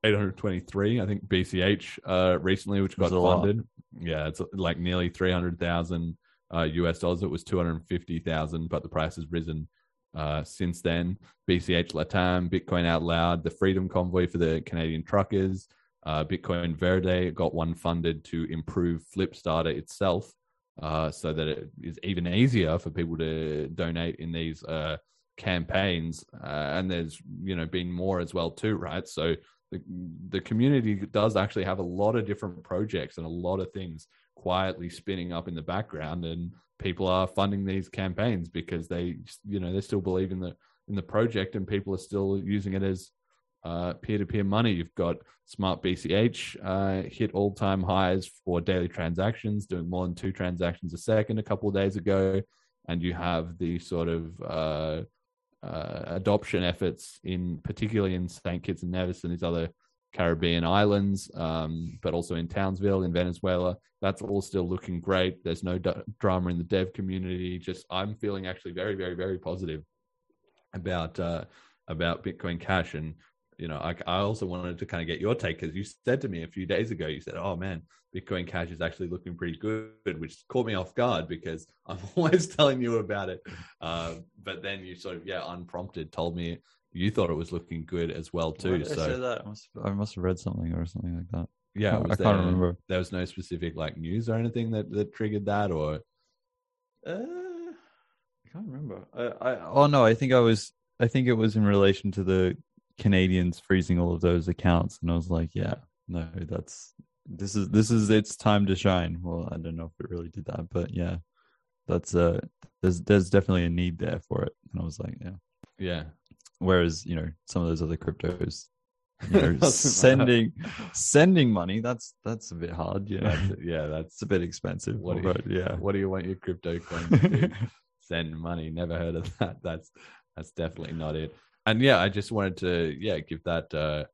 Speaker 8: 823, I think BCH uh, recently, which got funded. Lot. Yeah, it's like nearly 300,000 uh, US dollars. It was 250,000, but the price has risen uh, since then. BCH Latam, Bitcoin Out Loud, the Freedom Convoy for the Canadian truckers, uh, Bitcoin Verde got one funded to improve Flipstarter itself, uh, so that it is even easier for people to donate in these uh, campaigns. Uh, and there's you know been more as well too, right? So the the community does actually have a lot of different projects and a lot of things quietly spinning up in the background, and people are funding these campaigns because they you know they still believe in the in the project, and people are still using it as uh, peer-to-peer money. You've got Smart BCH uh, hit all-time highs for daily transactions, doing more than two transactions a second a couple of days ago, and you have the sort of uh, uh adoption efforts in particularly in St. Kitts and Nevis and these other Caribbean islands, um, but also in Townsville in Venezuela. That's all still looking great. There's no d- drama in the dev community. Just I'm feeling actually very, very, very positive about uh, about Bitcoin Cash and you know, I, I also wanted to kind of get your take because you said to me a few days ago, you said, "Oh man, Bitcoin Cash is actually looking pretty good," which caught me off guard because I'm always telling you about it. Uh, but then you sort of, yeah, unprompted, told me you thought it was looking good as well too. so
Speaker 9: I, I, must, I must have read something or something like that.
Speaker 8: Yeah,
Speaker 9: I, I can't remember.
Speaker 8: There was no specific like news or anything that that triggered that, or
Speaker 9: uh, I can't remember. I, I oh no, I think I was. I think it was in relation to the Canadians freezing all of those accounts, and I was like, yeah, no, that's this is this is its time to shine. Well, I don't know if it really did that, but yeah, that's uh there's there's definitely a need there for it, and I was like, yeah,
Speaker 8: yeah.
Speaker 9: Whereas you know some of those other cryptos, you know, sending sending money that's that's a bit hard. Yeah,
Speaker 8: that's, yeah, that's
Speaker 9: a bit expensive.
Speaker 8: What
Speaker 9: but,
Speaker 8: you,
Speaker 9: yeah,
Speaker 8: what do you want your crypto coin to do? Send money. Never heard of that. That's that's definitely not it and yeah, I just wanted to yeah give that uh,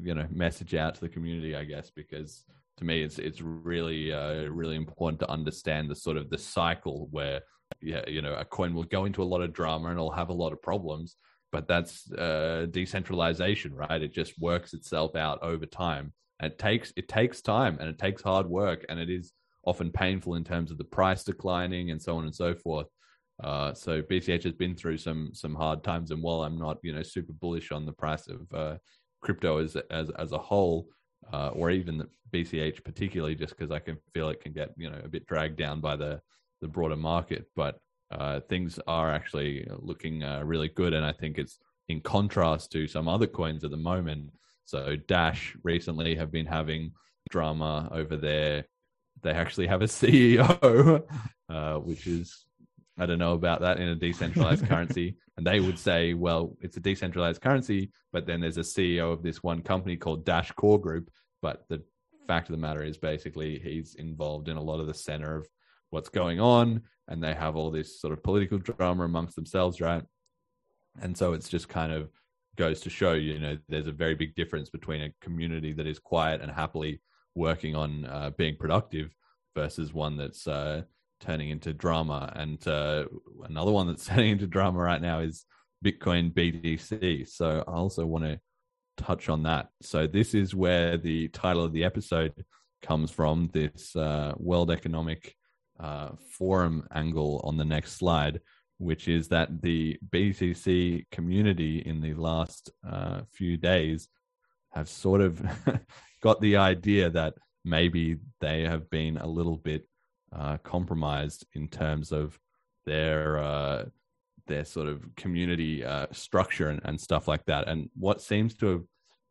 Speaker 8: you know message out to the community, I guess, because to me it's it's really uh, really important to understand the sort of the cycle where yeah you know a coin will go into a lot of drama and it'll have a lot of problems, but that's uh, decentralization, right? It just works itself out over time. And it takes it takes time and it takes hard work and it is often painful in terms of the price declining and so on and so forth. Uh, so BCH has been through some some hard times, and while I'm not you know super bullish on the price of uh, crypto as as as a whole, uh, or even BCH particularly, just because I can feel it can get you know a bit dragged down by the the broader market, but uh, things are actually looking uh, really good, and I think it's in contrast to some other coins at the moment. So Dash recently have been having drama over there. They actually have a CEO, which is I don't know about that in a decentralized currency. And they would say, well, it's a decentralized currency, but then there's a CEO of this one company called Dash Core Group. But the fact of the matter is basically he's involved in a lot of the center of what's going on. And they have all this sort of political drama amongst themselves, right? And so it's just kind of goes to show, you know, there's a very big difference between a community that is quiet and happily working on uh, being productive versus one that's uh, turning into drama. And uh, another one that's turning into drama right now is Bitcoin BTC. So I also want to touch on that. So this is where the title of the episode comes from this uh, World Economic uh, Forum angle on the next slide, which is that the BTC community in the last uh, few days have sort of got the idea that maybe they have been a little bit uh, compromised in terms of their uh, their sort of community uh, structure and, and stuff like that. And what seems to have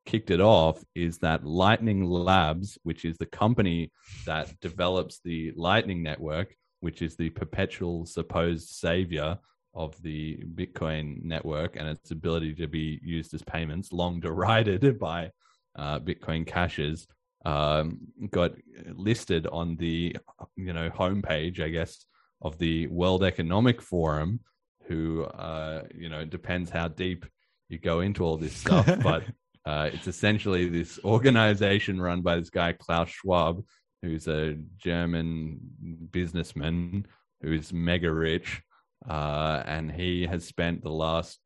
Speaker 8: kicked it off is that Lightning Labs, which is the company that develops the Lightning Network, which is the perpetual supposed savior of the Bitcoin network and its ability to be used as payments, long derided by uh, Bitcoin Cashers, um, got listed on the you know homepage, I guess, of the World Economic Forum. Who uh, you know depends how deep you go into all this stuff, but uh, it's essentially this organization run by this guy Klaus Schwab, who's a German businessman who's mega rich, uh, and he has spent the last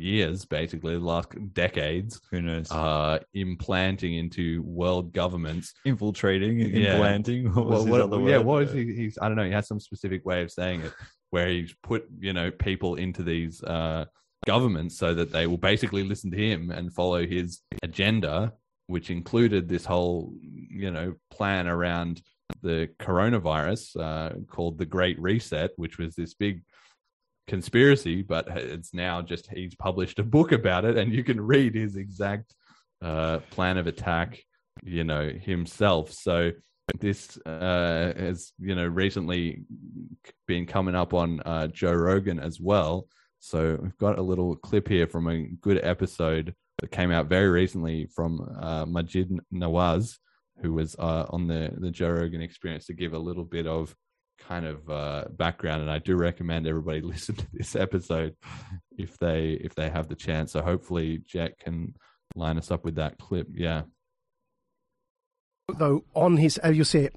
Speaker 8: years, basically the last decades,
Speaker 9: Who knows?
Speaker 8: uh, implanting into world governments.
Speaker 9: Infiltrating,
Speaker 8: Yeah.
Speaker 9: implanting. What was his
Speaker 8: what- yeah, what was he? He's I don't know. He has some specific way of saying it, where he's put you know people into these uh, governments so that they will basically listen to him and follow his agenda, which included this whole you know plan around the coronavirus uh, called the Great Reset, which was this big conspiracy, but it's now just he's published a book about it, and you can read his exact uh, plan of attack, you know, himself. So this uh, has, you know, recently been coming up on uh, Joe Rogan as well. So we've got a little clip here from a good episode that came out very recently from uh, Maajid Nawaz, who was uh, on the the Joe Rogan Experience, to give a little bit of kind of uh, background. And I do recommend everybody listen to this episode if they if they have the chance. So hopefully Jack can line us up with that clip. Yeah.
Speaker 11: though on his oh, you'll see it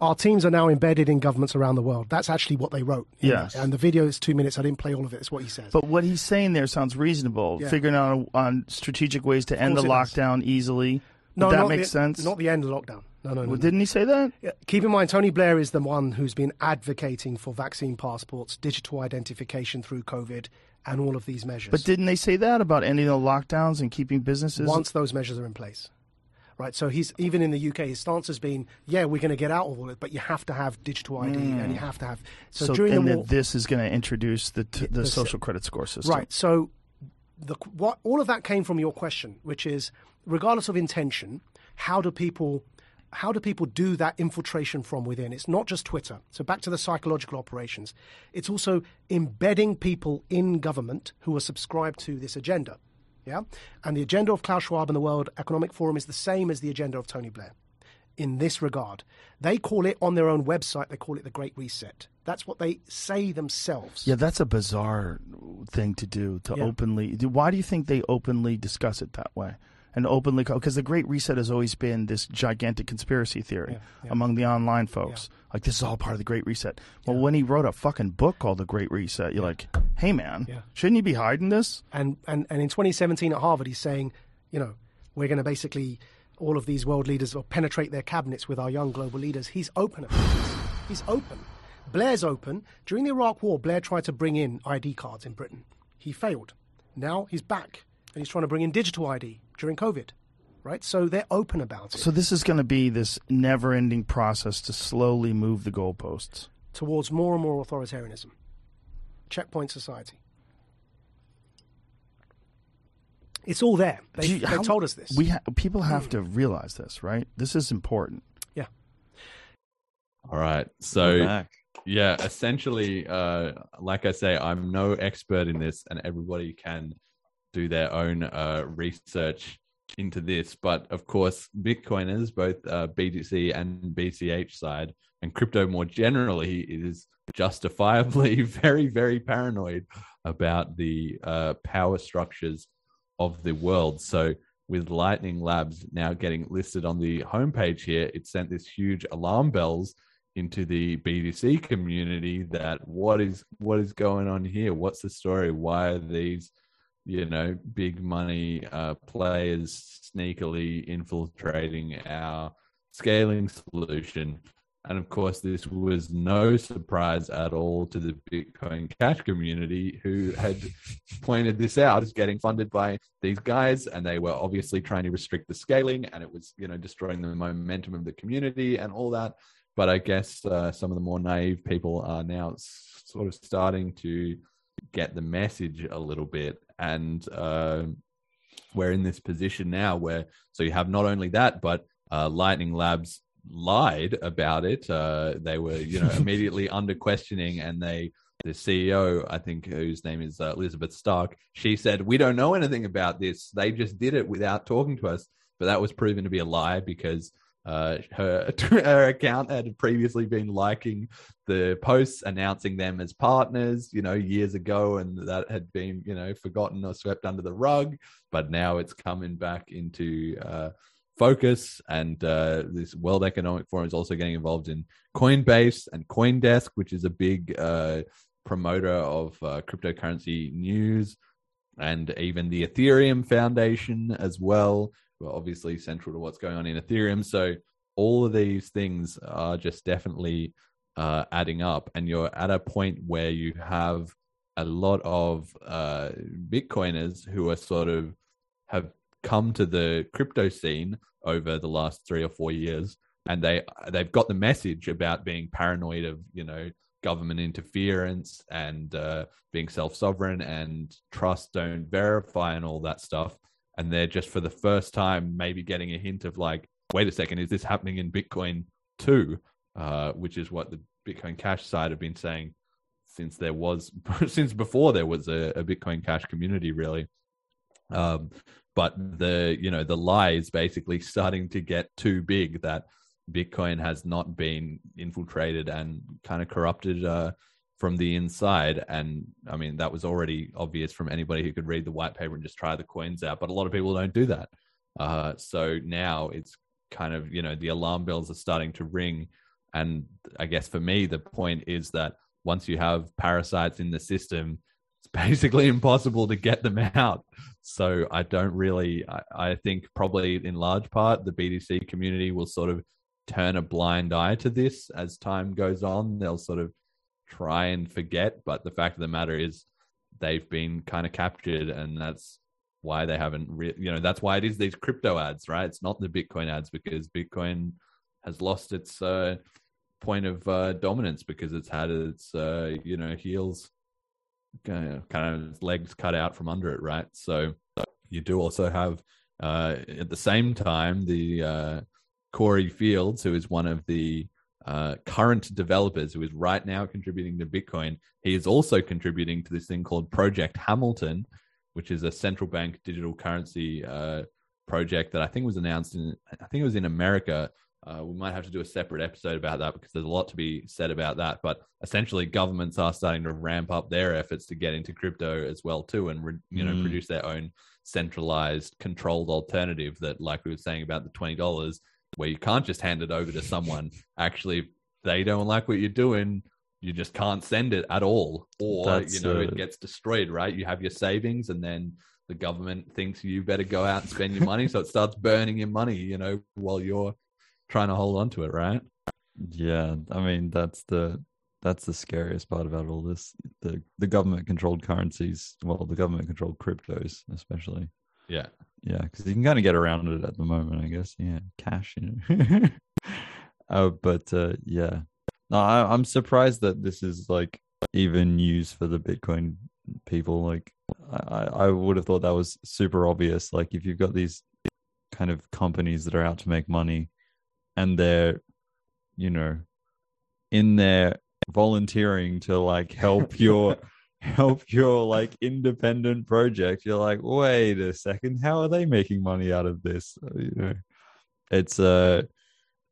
Speaker 11: our teams are now embedded in governments around the world that's actually what they wrote in
Speaker 12: Yes.
Speaker 11: there. and the video is two minutes i didn't play all of it it's what he says
Speaker 12: But what he's saying there sounds reasonable.
Speaker 11: Yeah.
Speaker 12: Figuring out on strategic ways to end the
Speaker 11: course it does.
Speaker 12: lockdown easily.
Speaker 11: no
Speaker 12: that makes
Speaker 11: the,
Speaker 12: sense?
Speaker 11: not the end of lockdown no no no,
Speaker 12: Well, didn't he say that?
Speaker 11: Yeah, Keep in mind, Tony Blair is the one who's been advocating for vaccine passports, digital identification through COVID, and all of these measures.
Speaker 12: But didn't they say that about ending the lockdowns and keeping businesses?
Speaker 11: once those measures are in place. Right, so he's even in the UK. His stance has been, "Yeah, we're going to get out of all of it, but you have to have digital ID, hmm. and you have to have." So,
Speaker 12: so
Speaker 11: during
Speaker 12: and
Speaker 11: the war,
Speaker 12: this is going to introduce the t- the,
Speaker 11: the
Speaker 12: social credit score system.
Speaker 11: Right. So, the, what all of that came from your question, which is, regardless of intention, how do people, how do people do that infiltration from within? It's not just Twitter. So back to the psychological operations. It's also embedding people in government who are subscribed to this agenda. Yeah, and the agenda of Klaus Schwab and the World Economic Forum is the same as the agenda of Tony Blair in this regard. They call it on their own website, they call it the Great Reset. That's what they say themselves.
Speaker 12: Yeah, that's a bizarre thing to do to
Speaker 11: Yeah.
Speaker 12: openly. Why do you think they openly discuss it that way? And openly, because the Great Reset has always been this gigantic conspiracy theory
Speaker 11: Yeah, yeah.
Speaker 12: among the online folks. Like this is all part of the Great Reset. Well, when he wrote a fucking book called The Great Reset, you're like, hey man,
Speaker 11: Yeah.
Speaker 12: shouldn't you be hiding this?
Speaker 11: And, and, and in 2017 at Harvard, he's saying, you know, we're going to basically, all of these world leaders will penetrate their cabinets with our young global leaders. He's open. He's open. Blair's open. During the Iraq War, Blair tried to bring in ID cards in Britain. He failed. Now he's back and he's trying to bring in digital ID during COVID, right? So they're open about it
Speaker 12: So this is going to be this never-ending process to slowly move the goalposts.
Speaker 11: towards more and more authoritarianism. Checkpoint society. It's all there. They,
Speaker 12: you-
Speaker 11: they
Speaker 12: how-
Speaker 11: told us this.
Speaker 12: We ha- people have to realize this, right? This is important.
Speaker 11: yeah.
Speaker 8: All right. So yeah, essentially, uh, like I say, I'm no expert in this, and everybody can do their own uh, research into this. But of course, Bitcoiners, both uh, BTC and BCH side, and crypto more generally, is justifiably very, very paranoid about the uh, power structures of the world. So with Lightning Labs now getting listed on the homepage here, it sent this huge alarm bells into the BTC community that what is what is going on here? What's the story? Why are these you know big money uh, players sneakily infiltrating our scaling solution? And of course, this was no surprise at all to the Bitcoin Cash community who had pointed this out as getting funded by these guys, and they were obviously trying to restrict the scaling, and it was you know destroying the momentum of the community and all that. But I guess uh, some of the more naive people are now sort of starting to get the message a little bit, and uh, we're in this position now where so you have not only that, but uh, Lightning Labs lied about it. Uh, they were, you know, immediately under questioning, and they, the CEO, I think, whose name is uh, Elizabeth Stark, she said, "We don't know anything about this. They just did it without talking to us." But that was proven to be a lie because uh, her her account had previously been liking the posts announcing them as partners, you know, years ago, and that had been, you know, forgotten or swept under the rug. But now it's coming back into uh, focus, and uh, this World Economic Forum is also getting involved in Coinbase and CoinDesk, which is a big uh, promoter of uh, cryptocurrency news, and even the Ethereum Foundation as well obviously central to what's going on in Ethereum. So all of these things are just definitely uh, adding up, and you're at a point where you have a lot of uh, Bitcoiners who are sort of have come to the crypto scene over the last three or four years, and they they've got the message about being paranoid of you know government interference and uh, being self sovereign and trust don't verify and all that stuff and they're just for the first time maybe getting a hint of like, wait a second, is this happening in Bitcoin too? Uh, which is what the Bitcoin Cash side have been saying since there was since before there was a, a Bitcoin Cash community, really. Um, but the you know the lie is basically starting to get too big that Bitcoin has not been infiltrated and kind of corrupted uh, from the inside. And I mean, that was already obvious from anybody who could read the white paper and just try the coins out. But a lot of people don't do that. Uh, so now it's kind of, you know, the alarm bells are starting to ring. And I guess for me, the point is that once you have parasites in the system, it's basically impossible to get them out. So I don't really, I, I think probably in large part, the BTC community will sort of turn a blind eye to this as time goes on. They'll sort of try and forget. But the fact of the matter is, they've been kind of captured, and that's why they haven't. Re- you know, that's why it is these crypto ads, right? It's not the Bitcoin ads because Bitcoin has lost its uh, point of uh, dominance because it's had its uh, you know heels kind of, kind of legs cut out from under it, right? So you do also have uh, at the same time the uh, Corey Fields, who is one of the uh, current developers who is right now contributing to Bitcoin. He is also contributing to this thing called Project Hamilton, which is a central bank digital currency uh, project that I think was announced in, I think it was in America. Uh, we might have to do a separate episode about that because there's a lot to be said about that. But essentially, governments are starting to ramp up their efforts to get into crypto as well too, and you know
Speaker 9: Mm.
Speaker 8: produce their own centralized, controlled alternative that, like we were saying about the twenty dollars, where you can't just hand it over to someone. Actually, they don't like what you're doing. You just can't send it at all, or
Speaker 9: That's,
Speaker 8: you know it gets destroyed. Right? You have your savings, and then the government thinks you better go out and spend your money, so it starts burning your money. You know, while you're trying to hold on to it. Right?
Speaker 9: Yeah, I mean that's the that's the scariest part about all this. The the government controlled currencies, well, the government controlled cryptos, especially.
Speaker 8: Yeah.
Speaker 9: Yeah, because you can kind of get around it at the moment, I guess. Yeah, cash, you know. uh, but uh, yeah, no, I, I'm surprised that this is like even news for the Bitcoin people. Like, I, I I would have thought that was super obvious. Like, if you've got these kind of companies that are out to make money, and they're, you know, in there volunteering to like help your help your like independent project you're like wait a second how are they making money out of this Uh, you know it's uh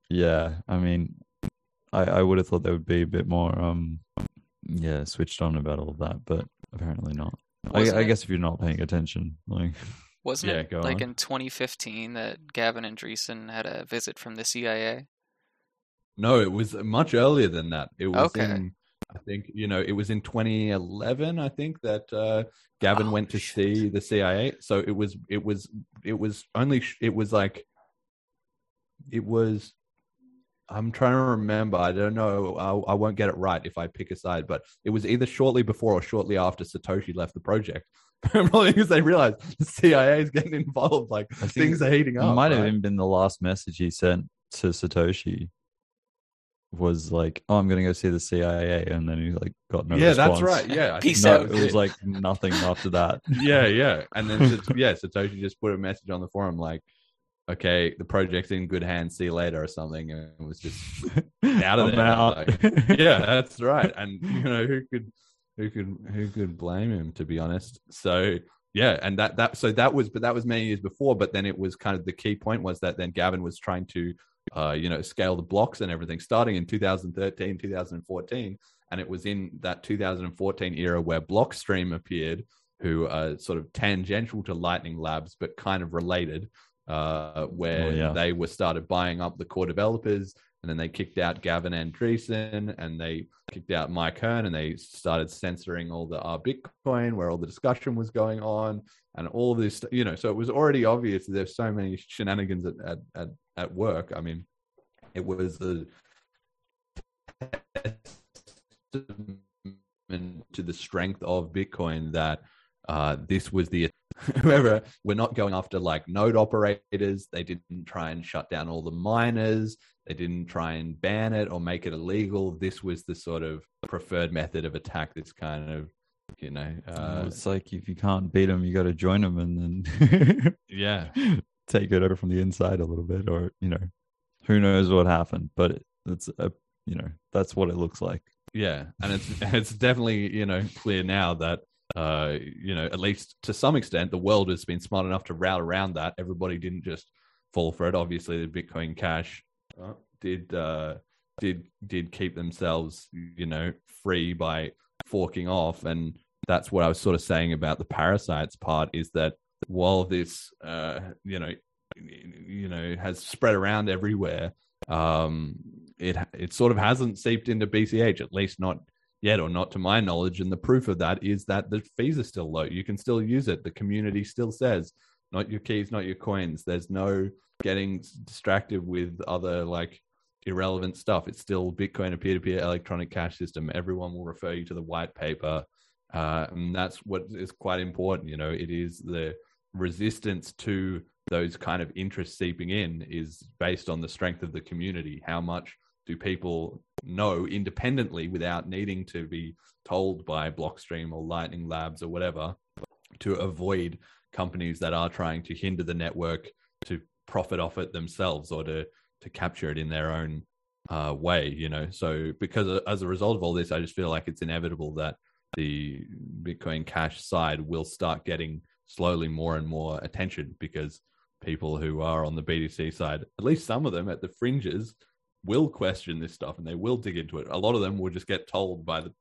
Speaker 9: yeah i mean i i would have thought they would be a bit more um yeah switched on about all of that but apparently not I, I guess if you're not paying attention like
Speaker 10: Wasn't
Speaker 9: yeah,
Speaker 10: it
Speaker 9: go
Speaker 10: like
Speaker 9: on.
Speaker 10: in 2015 that Gavin Andresen had a visit from the CIA?
Speaker 8: No, it was much earlier than that. It was
Speaker 10: Okay.
Speaker 8: in, I think, you know, it was in 2011. I think that uh, Gavin
Speaker 10: Oh,
Speaker 8: went to see the CIA. So it was, it was, it was only, sh- it was like, it was. I'm trying to remember. I don't know. I, I won't get it right if I pick a side, but it was either shortly before or shortly after Satoshi left the project. Probably because they realized the CIA is getting involved. Like things are heating up.
Speaker 9: it might have even been the last message he sent to satoshi was like oh i'm gonna go see the cia and then he like got no
Speaker 8: yeah, that's right. Yeah, I
Speaker 10: Peace
Speaker 9: no,
Speaker 8: that
Speaker 9: it was like nothing after that
Speaker 8: yeah, yeah. And then Sat- yeah, Satoshi just put a message on the forum like, okay, the project's in good hands. See you later, or something, and it was just out of
Speaker 9: I'm
Speaker 8: there.
Speaker 9: out.
Speaker 8: Like, yeah, that's right. And you know who could who could who could blame him? To be honest, so yeah, and that that so that was but that was many years before. But then it was kind of the key point was that then Gavin was trying to uh, you know scale the blocks and everything starting in 2013 2014 and it was in that 2014 era where blockstream appeared who are sort of tangential to lightning labs but kind of related uh, where
Speaker 9: Oh, yeah.
Speaker 8: they were started buying up the core developers and then they kicked out Gavin Andresen and they kicked out Mike Hearn and they started censoring all the uh, Bitcoin where all the discussion was going on and all this, you know, so it was already obvious that there's so many shenanigans at, at, at, at work. I mean, it was a testament to the strength of Bitcoin that uh, this was the whoever we're not going after like node operators. They didn't try and shut down all the miners. They didn't try and ban it or make it illegal. This was the sort of preferred method of attack. This kind of you know uh,
Speaker 9: it's like if you can't beat them, you got to join them and then
Speaker 8: yeah
Speaker 9: take it over from the inside a little bit, or you know, who knows what happened. But it, it's a you know that's what it looks like.
Speaker 8: Yeah, and it's it's definitely you know clear now that uh you know at least to some extent the world has been smart enough to route around that. Everybody didn't just fall for it. Obviously, the Bitcoin Cash did uh did did keep themselves you know free by forking off, and that's what I was sort of saying about the parasites part is that while this uh you know you know has spread around everywhere um it it sort of hasn't seeped into bch at least not yet or not to my knowledge. And the proof of that is that the fees are still low. You can still use it. The community still says not your keys not your coins. There's no getting distracted with other like irrelevant stuff. It's still bitcoin a peer-to-peer electronic cash system. Everyone will refer you to the white paper uh, and that's what is quite important you know. It is the resistance to those kind of interests seeping in is based on the strength of the community. How much do people know independently without needing to be told by Blockstream or Lightning Labs or whatever to avoid companies that are trying to hinder the network to profit off it themselves or to to capture it in their own uh, way, you know. So because as a result of all this, I just feel like it's inevitable that the Bitcoin Cash side will start getting slowly more and more attention because people who are on the BTC side, at least some of them at the fringes, will question this stuff and they will dig into it. A lot of them will just get told by the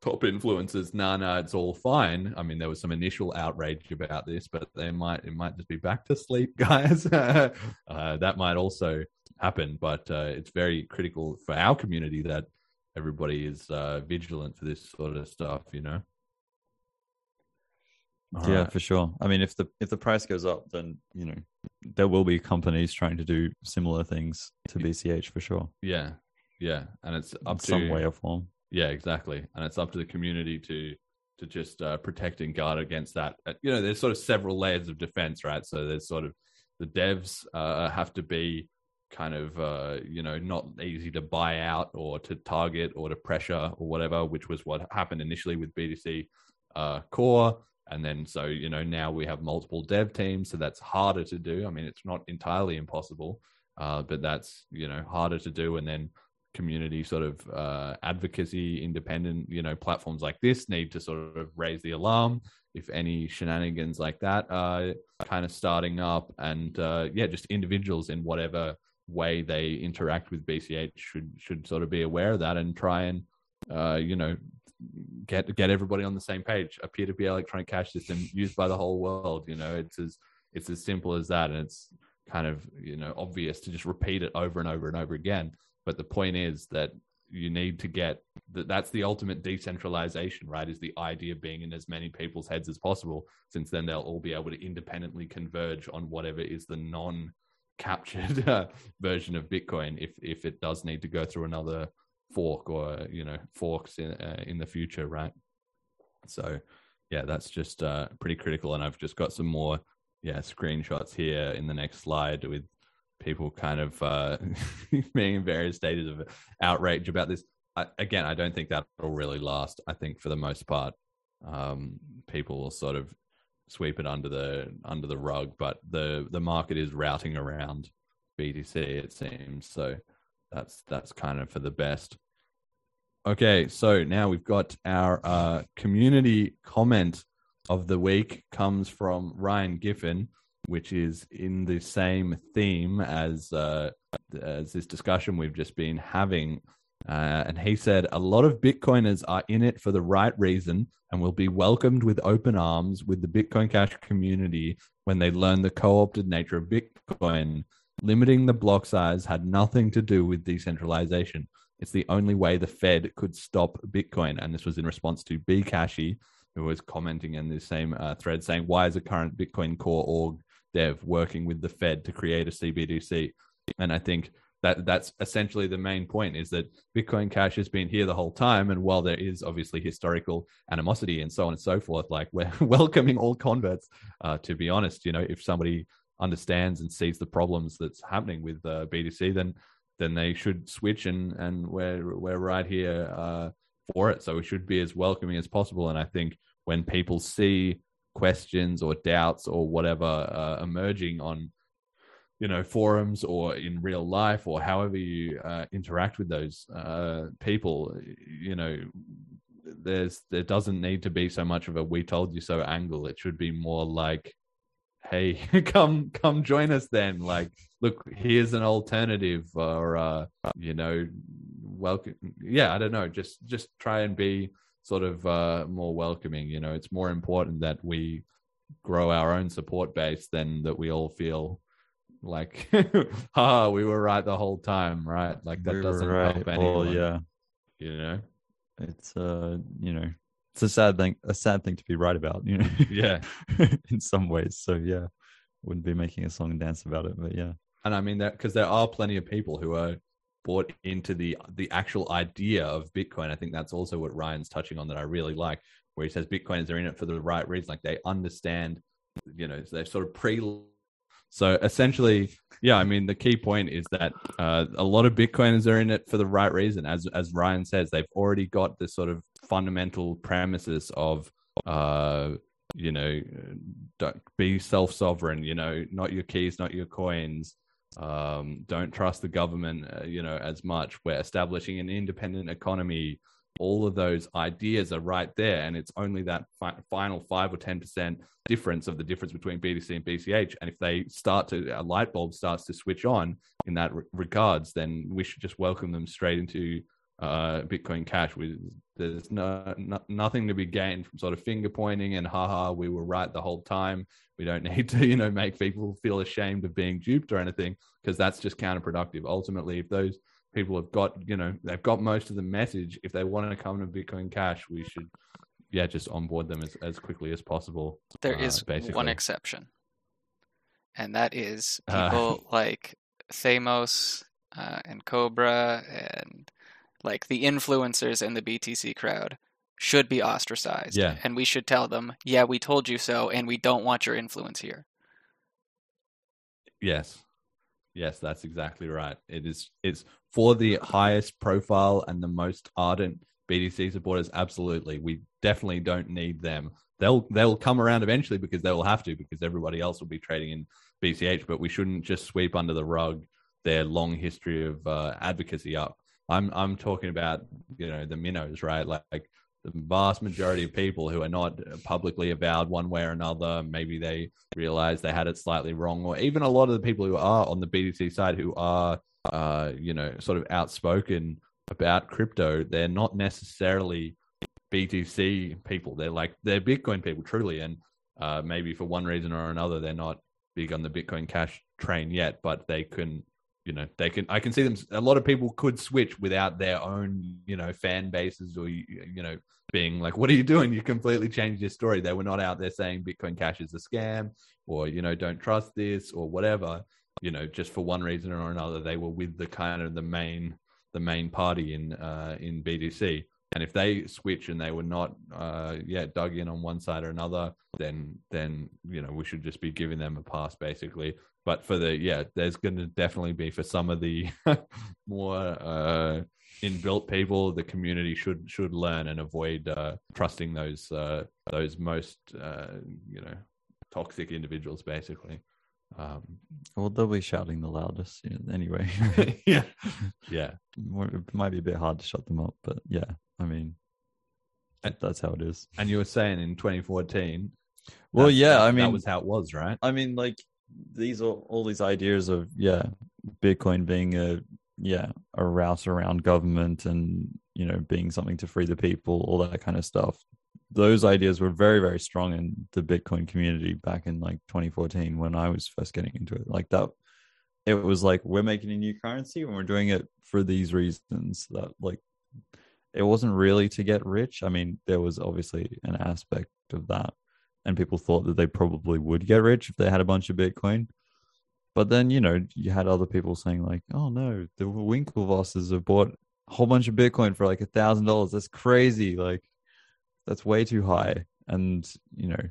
Speaker 8: top influencers, nah, nah, it's all fine. I mean, there was some initial outrage about this, but they might it might just be back to sleep, guys. uh, that might also happen, but uh, it's very critical for our community that everybody is uh, vigilant for this sort of stuff. You know. All
Speaker 9: yeah,
Speaker 8: right.
Speaker 9: for sure. I mean, if the if the price goes up, then you know there will be companies trying to do similar things to BCH for sure.
Speaker 8: Yeah, yeah, and it's up
Speaker 9: In
Speaker 8: to
Speaker 9: some way or form.
Speaker 8: Yeah, exactly, and it's up to the community to to just uh, protect and guard against that. Uh, You know, there's sort of several layers of defense, right? So there's sort of the devs uh, have to be kind of uh, you know not easy to buy out or to target or to pressure or whatever, which was what happened initially with BTC uh, Core. And then, so, you know, now we have multiple dev teams. So that's harder to do. I mean, it's not entirely impossible, uh, but that's, you know, harder to do. And then community sort of uh, advocacy, independent, you know, platforms like this need to sort of raise the alarm if any shenanigans like that are kind of starting up. And uh, yeah, just individuals in whatever way they interact with BCH should should sort of be aware of that and try and uh, you know get get everybody on the same page. A peer-to-peer electronic cash system used by the whole world. You know, it's as it's as simple as that, and it's kind of you know obvious to just repeat it over and over and over again. But the point is that you need to get that that's the ultimate decentralization right is the idea being in as many people's heads as possible since then they'll all be able to independently converge on whatever is the non captured uh, version of bitcoin if if it does need to go through another fork or you know forks in uh, in the future right? So yeah that's just uh pretty critical and i've just got some more yeah screenshots here in the next slide with people kind of uh being in various stages of outrage about this I, again i don't think that will really last i think for the most part um people will sort of sweep it under the under the rug. But the the market is routing around BTC, it seems. So that's that's kind of for the best. Okay, so now we've got our uh, community comment of the week comes from Ryan Giffen, which is in the same theme as uh, as this discussion we've just been having. Uh, and he said a lot of Bitcoiners are in it for the right reason and will be welcomed with open arms with the Bitcoin Cash community when they learn the co-opted nature of Bitcoin. Limiting the block size had nothing to do with decentralization. It's the only way the Fed could stop Bitcoin. And this was in response to Bcashi, who was commenting in the same uh, thread saying, Why is the current Bitcoin core org dev working with the Fed to create a CBDC? And I think that that's essentially the main point is that Bitcoin Cash has been here the whole time. And while there is obviously historical animosity and so on and so forth, like we're welcoming all converts, uh, to be honest, you know, if somebody understands and sees the problems that's happening with uh, BTC, then then they should switch and and we're we're right here uh, for it. So we should be as welcoming as possible. And I think when people see questions or doubts or whatever uh, emerging on you know forums or in real life or however you uh, interact with those uh, people you know there's there doesn't need to be so much of a we told you so angle. It should be more like hey come come join us then. Like look here's an alternative or uh you know welcome. Yeah i don't know. Just just try and be sort of uh more welcoming you know it's more important that we grow our own support base than that we all feel like ha we were right the whole time right like that
Speaker 9: We
Speaker 8: doesn't
Speaker 9: right.
Speaker 8: help
Speaker 9: Well,
Speaker 8: anyone
Speaker 9: yeah.
Speaker 8: you know
Speaker 9: It's uh, you know, it's a sad thing, a sad thing to be right about, you know.
Speaker 8: Yeah.
Speaker 9: in some ways. So yeah, wouldn't be making a song and dance about it, but yeah.
Speaker 8: and I mean that because there are plenty of people who are bought into the the actual idea of Bitcoin. I think that's also what Ryan's touching on that I really like, where he says Bitcoiners are in it for the right reason, like they understand, you know, they've sort of pre. So essentially, yeah, I mean the key point is that uh, a lot of Bitcoiners are in it for the right reason, as as Ryan says, they've already got this sort of fundamental premises of. Uh, you know, be self sovereign, you know, not your keys, not your coins. Um, don't trust the government, uh, you know, as much. We're establishing an independent economy. All of those ideas are right there. And it's only that fi- final five or 10% difference of the difference between BTC and BCH. And if they start to, a light bulb starts to switch on in that re- regards, then we should just welcome them straight into uh, Bitcoin Cash. There's no, no nothing to be gained from sort of finger pointing and haha, we were right the whole time. We don't need to, you know, make people feel ashamed of being duped or anything because that's just counterproductive. Ultimately, if those people have got, you know, they've got most of the message. If they want to come to Bitcoin Cash, we should, yeah, just onboard them as, as quickly as possible.
Speaker 10: There
Speaker 8: uh,
Speaker 10: is
Speaker 8: basically.
Speaker 10: one exception, and that is
Speaker 8: Uh.
Speaker 10: people like Thamos uh, and Cobra and like the influencers in the BTC crowd should be ostracized.
Speaker 8: Yeah.
Speaker 10: And we should tell them, yeah, we told you so, and we don't want your influence here.
Speaker 8: Yes. Yes, that's exactly right. It is it's for the highest profile and the most ardent BTC supporters, absolutely. We definitely don't need them. They'll they'll come around eventually because they will have to because everybody else will be trading in BCH, but we shouldn't just sweep under the rug their long history of uh, advocacy up. I'm I'm talking about, you know, the minnows, right? Like, like the vast majority of people who are not publicly avowed one way or another, maybe they realize they had it slightly wrong, or even a lot of the people who are on the BTC side who are, uh, you know, sort of outspoken about crypto, they're not necessarily BTC people. They're like they're Bitcoin people, truly, and uh, maybe for one reason or another, they're not big on the Bitcoin Cash train yet, but they can you know they can i can see them a lot of people could switch without their own you know fan bases or you know being like what are you doing? You completely changed your story. They were not out there saying bitcoin cash is a scam or you know don't trust this or whatever you know just for one reason or another they were with the kind of the main the main party in uh in btc and if they switch and they were not uh yeah dug in on one side or another then then you know we should just be giving them a pass basically but for the yeah there's going to definitely be for some of the more uh inbuilt people the community should should learn and avoid uh trusting those uh those most uh you know toxic individuals, basically. Um,
Speaker 9: Well, they'll be shouting the loudest anyway.
Speaker 8: yeah, yeah.
Speaker 9: It might be a bit hard to shut them up, but yeah, I mean, that's how it is.
Speaker 8: And you were saying in 2014.
Speaker 9: Well, yeah, I mean,
Speaker 8: that was how it was, right?
Speaker 9: I mean, like these are all these ideas of yeah, Bitcoin being a yeah a route around government and you know being something to free the people, all that kind of stuff. Those ideas were very very strong in the Bitcoin community back in like 2014 when I was first getting into it. Like that, it was like we're making a new currency and we're doing it for these reasons. That like it wasn't really to get rich. I mean, there was obviously an aspect of that, and people thought that they probably would get rich if they had a bunch of Bitcoin. But then, you know, you had other people saying like, "Oh no, the Winklevosses have bought a whole bunch of Bitcoin for like a thousand dollars. That's crazy! Like, that's way too high." And you know,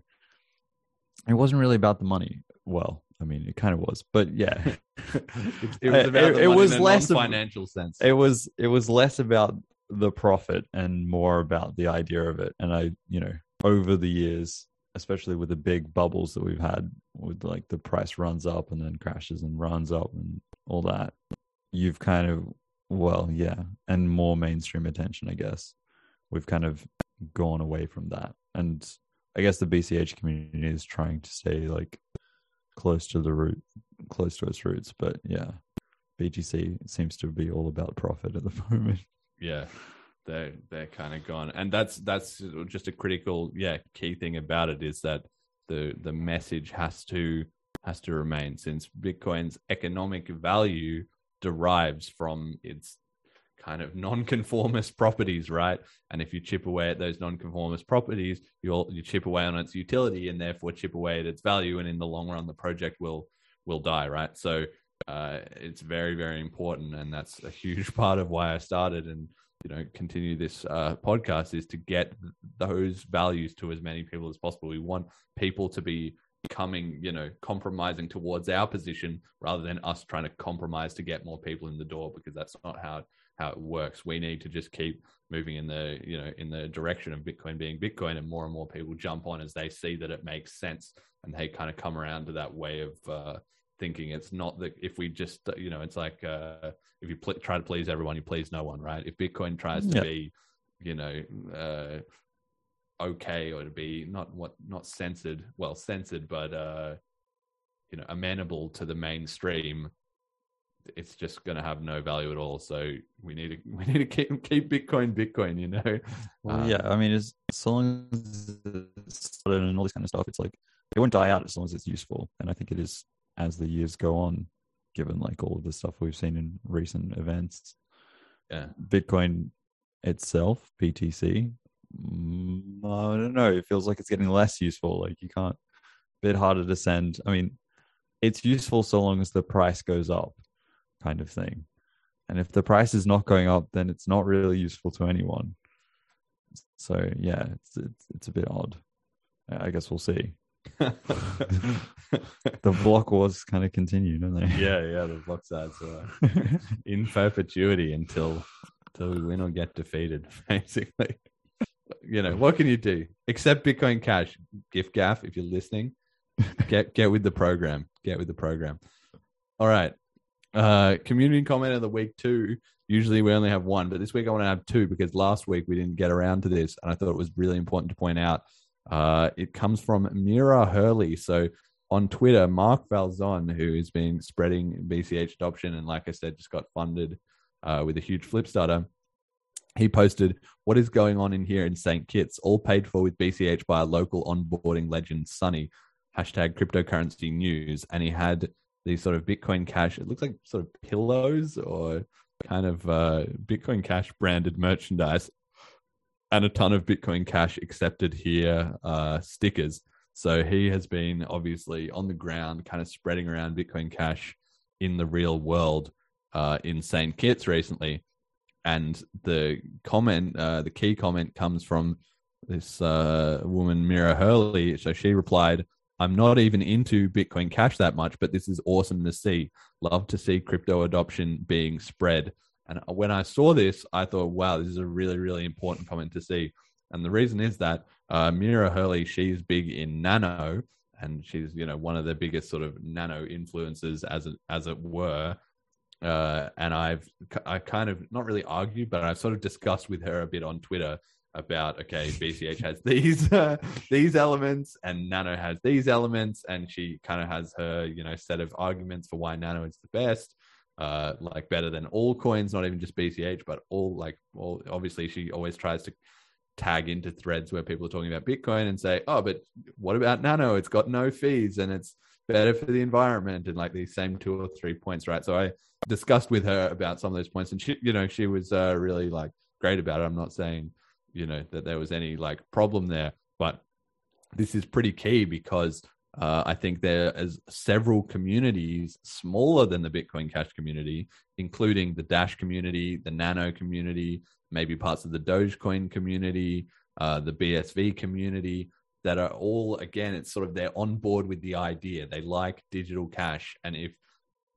Speaker 9: it wasn't really about the money. Well, I mean, it kind of was, but yeah,
Speaker 8: it was about
Speaker 9: it, was less
Speaker 8: non-financial sense.
Speaker 9: It was it was less about the profit and more about the idea of it. And I, you know, over the years, especially with the big bubbles that we've had, with like the price runs up and then crashes and runs up and all that, you've kind of well, yeah, and more mainstream attention, I guess. We've kind of gone away from that, and I guess the BCH community is trying to stay like close to the root, close to its roots. But yeah, BTC seems to be all about profit at the moment.
Speaker 8: yeah they're they're kind of gone. And that's that's just a critical yeah key thing about it is that the the message has to has to remain since bitcoin's economic value derives from its kind of non-conformist properties right? And if you chip away at those non-conformist properties you'll you chip away on its utility and therefore chip away at its value and in the long run the project will will die right? So uh, it's very very important and that's a huge part of why i started and you know continue this uh, podcast is to get those values to as many people as possible. We want people to be coming you know compromising towards our position rather than us trying to compromise to get more people in the door because that's not how how it works. We need to just keep moving in the you know in the direction of bitcoin being bitcoin and more and more people jump on as they see that it makes sense and they kind of come around to that way of uh, thinking it's not that if we just you know it's like uh, if you pl- try to please everyone you please no one right if bitcoin tries to
Speaker 9: Yeah.
Speaker 8: be you know uh, okay or to be not what not censored well censored but uh you know amenable to the mainstream it's just going to have no value at all so we need to we need to keep keep bitcoin bitcoin you know
Speaker 9: Well,
Speaker 8: Um,
Speaker 9: yeah, I mean, as so long as it's and all this kind of stuff, it's like it won't die out as long as it's useful. And I think it is as the years go on, given like all of the stuff we've seen in recent events.
Speaker 8: Yeah.
Speaker 9: Bitcoin itself, BTC, mm, I don't know. It feels like it's getting less useful. Like you can't, bit harder to send. I mean, it's useful so long as the price goes up, kind of thing. And if the price is not going up, then it's not really useful to anyone. So yeah, it's it's, it's a bit odd. I I guess we'll see. the block wars kind of continue, don't they?
Speaker 8: yeah yeah the block sides are in perpetuity until until we win or get defeated basically. You know what can you do? Except bitcoin cash gift gaff if you're listening. Get get with the program. Get with the program. All right. Uh community comment of the week two. Usually we only have one but this week i want to have two because last week we didn't get around to this and i thought it was really important to point out uh it comes from mira hurley so on Twitter, Mark Valzon, who has been spreading BCH adoption and, like I said, just got funded uh, with a huge Flipstarter. He posted, What is going on in here in St. Kitts? All paid for with BCH by a local onboarding legend, Sunny. Hashtag cryptocurrency news. And he had these sort of Bitcoin Cash, it looks like sort of pillows or kind of uh, Bitcoin Cash branded merchandise and a ton of Bitcoin Cash accepted here uh, stickers. So he has been obviously on the ground, kind of spreading around Bitcoin Cash in the real world uh, in St. Kitts recently. And the comment, uh, the key comment comes from this uh, woman, Mira Hurley. So she replied, I'm not even into Bitcoin Cash that much, but this is awesome to see. Love to see crypto adoption being spread. And when I saw this, I thought, wow, this is a really, really important comment to see. And the reason is that uh, Mira Hurley, she's big in nano, and she's you know one of the biggest sort of nano influences as it, as it were. Uh, and I've I kind of not really argued, but I've sort of discussed with her a bit on Twitter about okay, BCH has these uh, these elements and Nano has these elements, and she kind of has her you know set of arguments for why Nano is the best, uh, like better than all coins, not even just BCH, but all like all. Obviously, she always tries to tag into threads where people are talking about Bitcoin and say, oh, but what about Nano? It's got no fees and it's better for the environment and like these same two or three points, right? So I discussed with her about some of those points and she, you know, she was uh, really like great about it. I'm not saying, you know, that there was any like problem there, but this is pretty key because uh, I think there is several communities smaller than the Bitcoin Cash community, including the Dash community, the Nano community, maybe parts of the Dogecoin community, uh, the BSV community, that are all again, it's sort of they're on board with the idea. They like digital cash, and if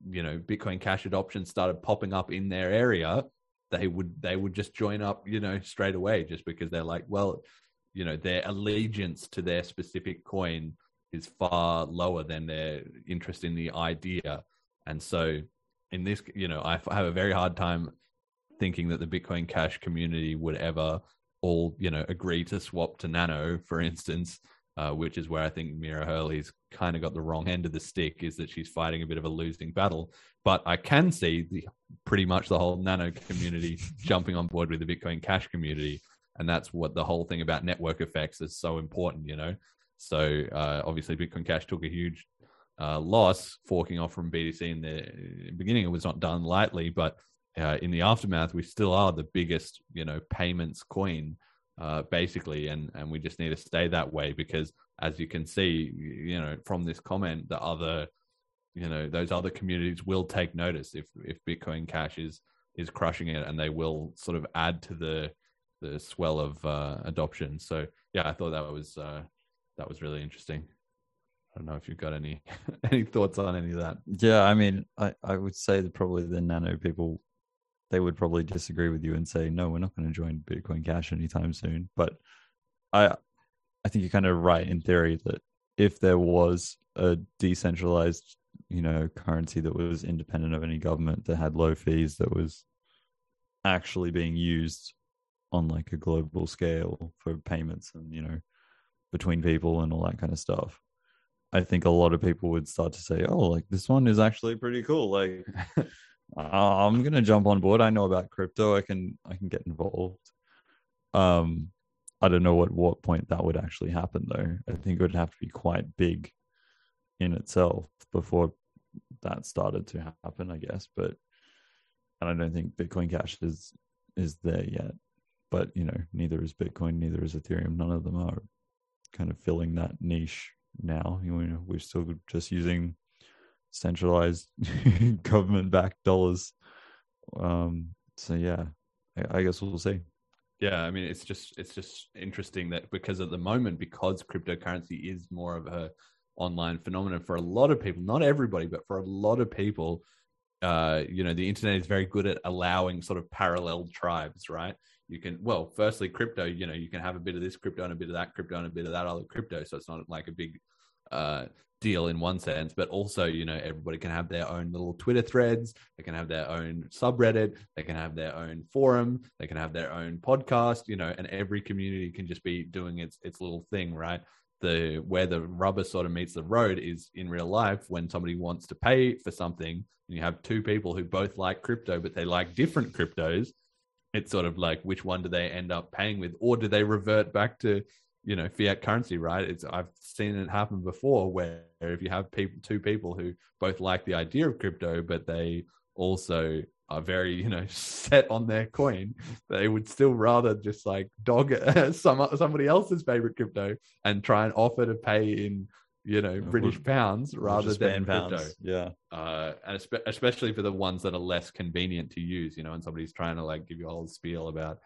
Speaker 8: you know Bitcoin Cash adoption started popping up in their area, they would they would just join up, you know, straight away, just because they're like, well, you know, their allegiance to their specific coin is far lower than their interest in the idea, and so in this, you know, I have a very hard time thinking that the Bitcoin Cash community would ever all, you know, agree to swap to Nano, for instance, uh, which is where I think Mira Hurley's kind of got the wrong end of the stick, is that she's fighting a bit of a losing battle. But I can see the pretty much the whole Nano community jumping on board with the Bitcoin Cash community, and that's what the whole thing about network effects is so important, you know. So uh, obviously, Bitcoin Cash took a huge uh, loss forking off from BTC in the beginning. It was not done lightly, but uh, in the aftermath, we still are the biggest, you know, payments coin, uh, basically, and and we just need to stay that way because, as you can see, you know, from this comment, the other, you know, those other communities will take notice if if Bitcoin Cash is is crushing it, and they will sort of add to the the swell of uh, adoption. So yeah, I thought that was uh, that was really interesting. I don't know if you've got any any thoughts on any of that.
Speaker 9: Yeah, I mean, I, I would say that probably the nano people they would probably disagree with you and say, no, we're not going to join Bitcoin Cash anytime soon. But I, I think you're kind of right in theory that if there was a decentralized, you know, currency that was independent of any government that had low fees that was actually being used on like a global scale for payments and you know between people and all that kind of stuff i think a lot of people would start to say oh like this one is actually pretty cool like I'm gonna jump on board. I know about crypto. I can I can get involved. Um, I don't know what what point that would actually happen though. I think it would have to be quite big in itself before that started to happen. I guess, but and I don't think Bitcoin Cash is is there yet. But you know, neither is Bitcoin, neither is Ethereum. None of them are kind of filling that niche now. You know, we're still just using centralized government backed dollars. Um, so yeah, I, I guess we'll see.
Speaker 8: Yeah, I mean, it's just it's just interesting that because at the moment, because cryptocurrency is more of a online phenomenon for a lot of people, not everybody, but for a lot of people, uh, you know, the internet is very good at allowing sort of parallel tribes, right? You can, well, firstly, crypto, you know, you can have a bit of this crypto and a bit of that crypto and a bit of that other crypto. So it's not like a big uh, deal in one sense, but also, you know, everybody can have their own little Twitter threads. They can have their own subreddit. They can have their own forum. They can have their own podcast, you know, and every community can just be doing its, its little thing, right? The, where the rubber sort of meets the road is in real life when somebody wants to pay for something and you have two people who both like crypto, but they like different cryptos. It's sort of like, which one do they end up paying with? Or do they revert back to you know fiat currency right it's i've seen it happen before where if you have people two people who both like the idea of crypto but they also are very you know set on their coin they would still rather just like dog some somebody else's favorite crypto and try and offer to pay in you know british pounds rather than crypto.
Speaker 9: pounds. yeah.
Speaker 8: Uh and especially for the ones that are less convenient to use you know and somebody's trying to like give you a whole spiel about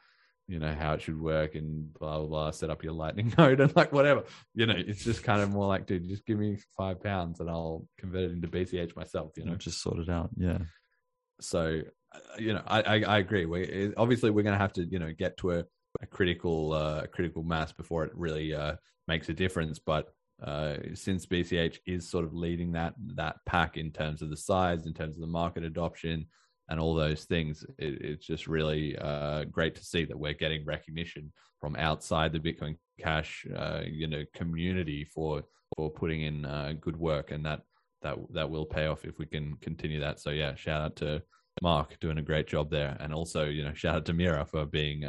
Speaker 8: you know how it should work and blah blah blah set up your lightning node and like whatever. You know it's just kind of more like dude just give me five pounds and i'll convert it into bch myself you know?
Speaker 9: just sort it out. Yeah.
Speaker 8: So uh, you know i i, I agree. We obviously we're going to have to you know get to a, a critical uh critical mass before it really uh makes a difference but uh, since BCH is sort of leading that that pack in terms of the size, in terms of the market adoption, and all those things, it, it's just really uh, great to see that we're getting recognition from outside the Bitcoin Cash, uh, you know, community for for putting in uh, good work, and that that that will pay off if we can continue that. So yeah, shout out to Mark doing a great job there, and also you know shout out to Mira for being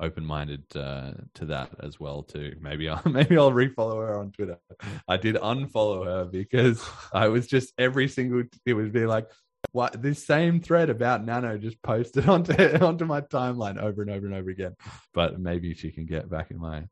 Speaker 8: uh, open-minded uh, to that as well too. Maybe I'll maybe I'll refollow her on Twitter. I did unfollow her because I was just every single it would be like what this same thread about Nano just posted onto onto my timeline over and over and over again. But maybe she can get back in my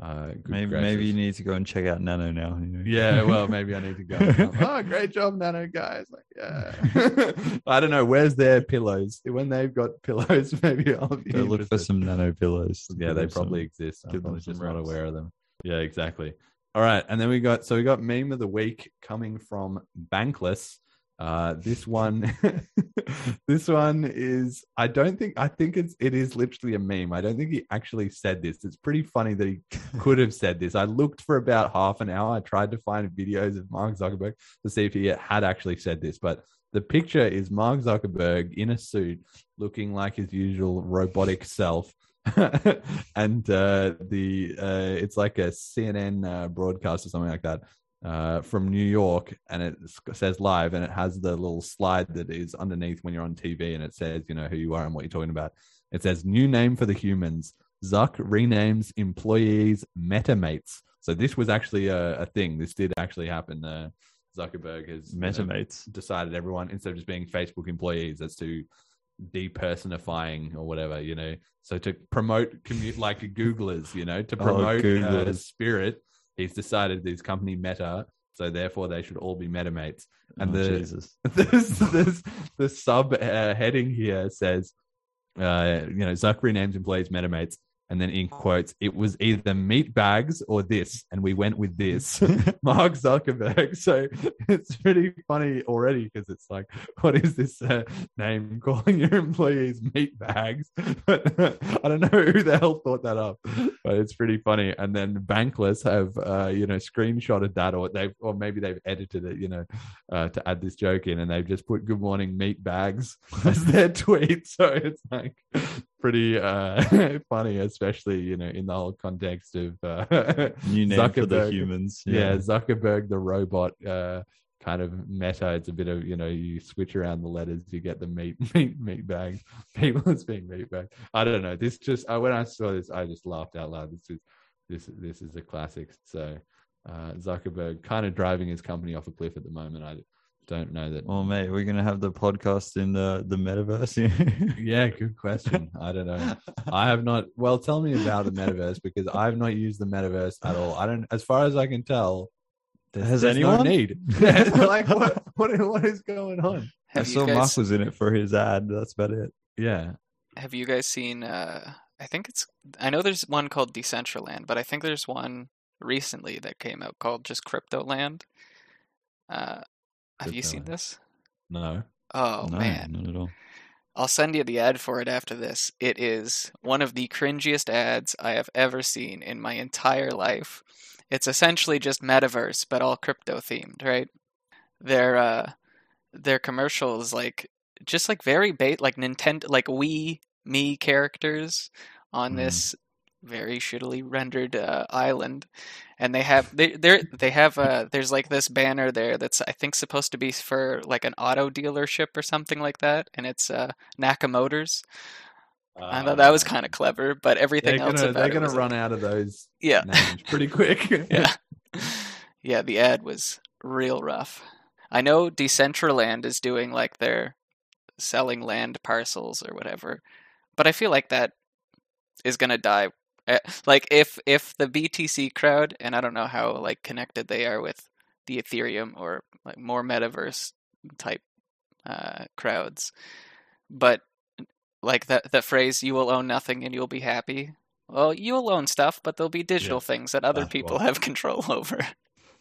Speaker 8: uh,
Speaker 9: maybe gracious. maybe you need to go and check out Nano now. You know?
Speaker 8: Yeah, well, maybe I need to go. oh, great job, Nano guys! Like, yeah. I don't know where's their pillows. When they've got pillows, maybe I'll be
Speaker 9: go look for some Nano pillows.
Speaker 8: Yeah, they probably some, exist. I'm probably just not aware of them. Yeah, exactly. All right, and then we got so we got meme of the week coming from Bankless. Uh, this one, this one is. I don't think. I think it's. It is literally a meme. I don't think he actually said this. It's pretty funny that he could have said this. I looked for about half an hour. I tried to find videos of Mark Zuckerberg to see if he had actually said this, but the picture is Mark Zuckerberg in a suit, looking like his usual robotic self. and uh, the uh, it's like a CNN uh, broadcast or something like that uh, from New York, and it says live, and it has the little slide that is underneath when you're on TV, and it says you know who you are and what you're talking about. It says new name for the humans. Zuck renames employees MetaMates. So this was actually a, a thing. This did actually happen. Uh, Zuckerberg has
Speaker 9: MetaMates
Speaker 8: you know, decided everyone instead of just being Facebook employees, that's to depersonifying or whatever, you know. So to promote commute like Googlers, you know, to oh, promote oh, uh, spirit he's decided his company Meta, so therefore they should all be MetaMates. And oh, the Jesus. this, this the sub uh, heading here says, uh, you know, Zuck renames employees MetaMates, and then in quotes, it was either meat bags or this, and we went with this, Mark Zuckerberg. So it's pretty funny already because it's like, what is this uh, name calling your employees meat bags? But I don't know who the hell thought that up, but it's pretty funny. And then Bankless have, uh, you know, screenshotted that, or they've, or maybe they've edited it, you know, uh, to add this joke in, and they've just put "Good morning meat bags" as their tweet. So it's like pretty uh, funny, especially you know in the whole context of uh,
Speaker 9: new name Zuckerberg, for the humans.
Speaker 8: Yeah. yeah. Zuckerberg the robot. Uh, kind of meta. It's a bit of you know you switch around the letters, you get the meat meat meat bag. People as being meat bag. I don't know. This just uh, when I saw this, I just laughed out loud. This is this this is a classic. So uh, Zuckerberg kind of driving his company off a cliff at the moment. I don't know that.
Speaker 9: Well, mate, we're gonna have the podcast in the the metaverse.
Speaker 8: yeah, good question. I don't know. I have not. Well, tell me about the metaverse because I have not used the metaverse at all. I don't, as far as I can tell.
Speaker 9: Has anyone
Speaker 8: no need? like what, what? What is going on?
Speaker 9: Have I saw guys... Mark was in it for his ad. That's about it.
Speaker 8: Yeah.
Speaker 10: Have you guys seen? uh I think it's. I know there's one called Decentraland, but I think there's one recently that came out called just Cryptoland. Uh, have you seen this?
Speaker 8: No.
Speaker 10: Oh
Speaker 9: no,
Speaker 10: man,
Speaker 9: not at all.
Speaker 10: I'll send you the ad for it after this. It is one of the cringiest ads I have ever seen in my entire life. It's essentially just metaverse, but all crypto themed, right? Their uh, their commercials like just like very bait like Nintendo like Wii Mii characters on mm. this very shittily rendered uh, island, and they have they they they have uh there's like this banner there that's I think supposed to be for like an auto dealership or something like that, and it's uh, Nakamotors. Uh, I thought that was ah. kind of clever, but everything
Speaker 8: else
Speaker 10: gonna,
Speaker 8: they're gonna run out of those
Speaker 10: yeah
Speaker 8: pretty quick.
Speaker 10: yeah, yeah. The ad was real rough. I know Decentraland is doing like their selling land parcels or whatever, but I feel like that is gonna die Eh, like if if the BTC crowd, and I don't know how like connected they are with the Ethereum or like more metaverse type uh, crowds, but like that that phrase "you will own nothing and you'll be happy." Well, you'll own stuff, but there'll be digital yeah. things that other people have control over.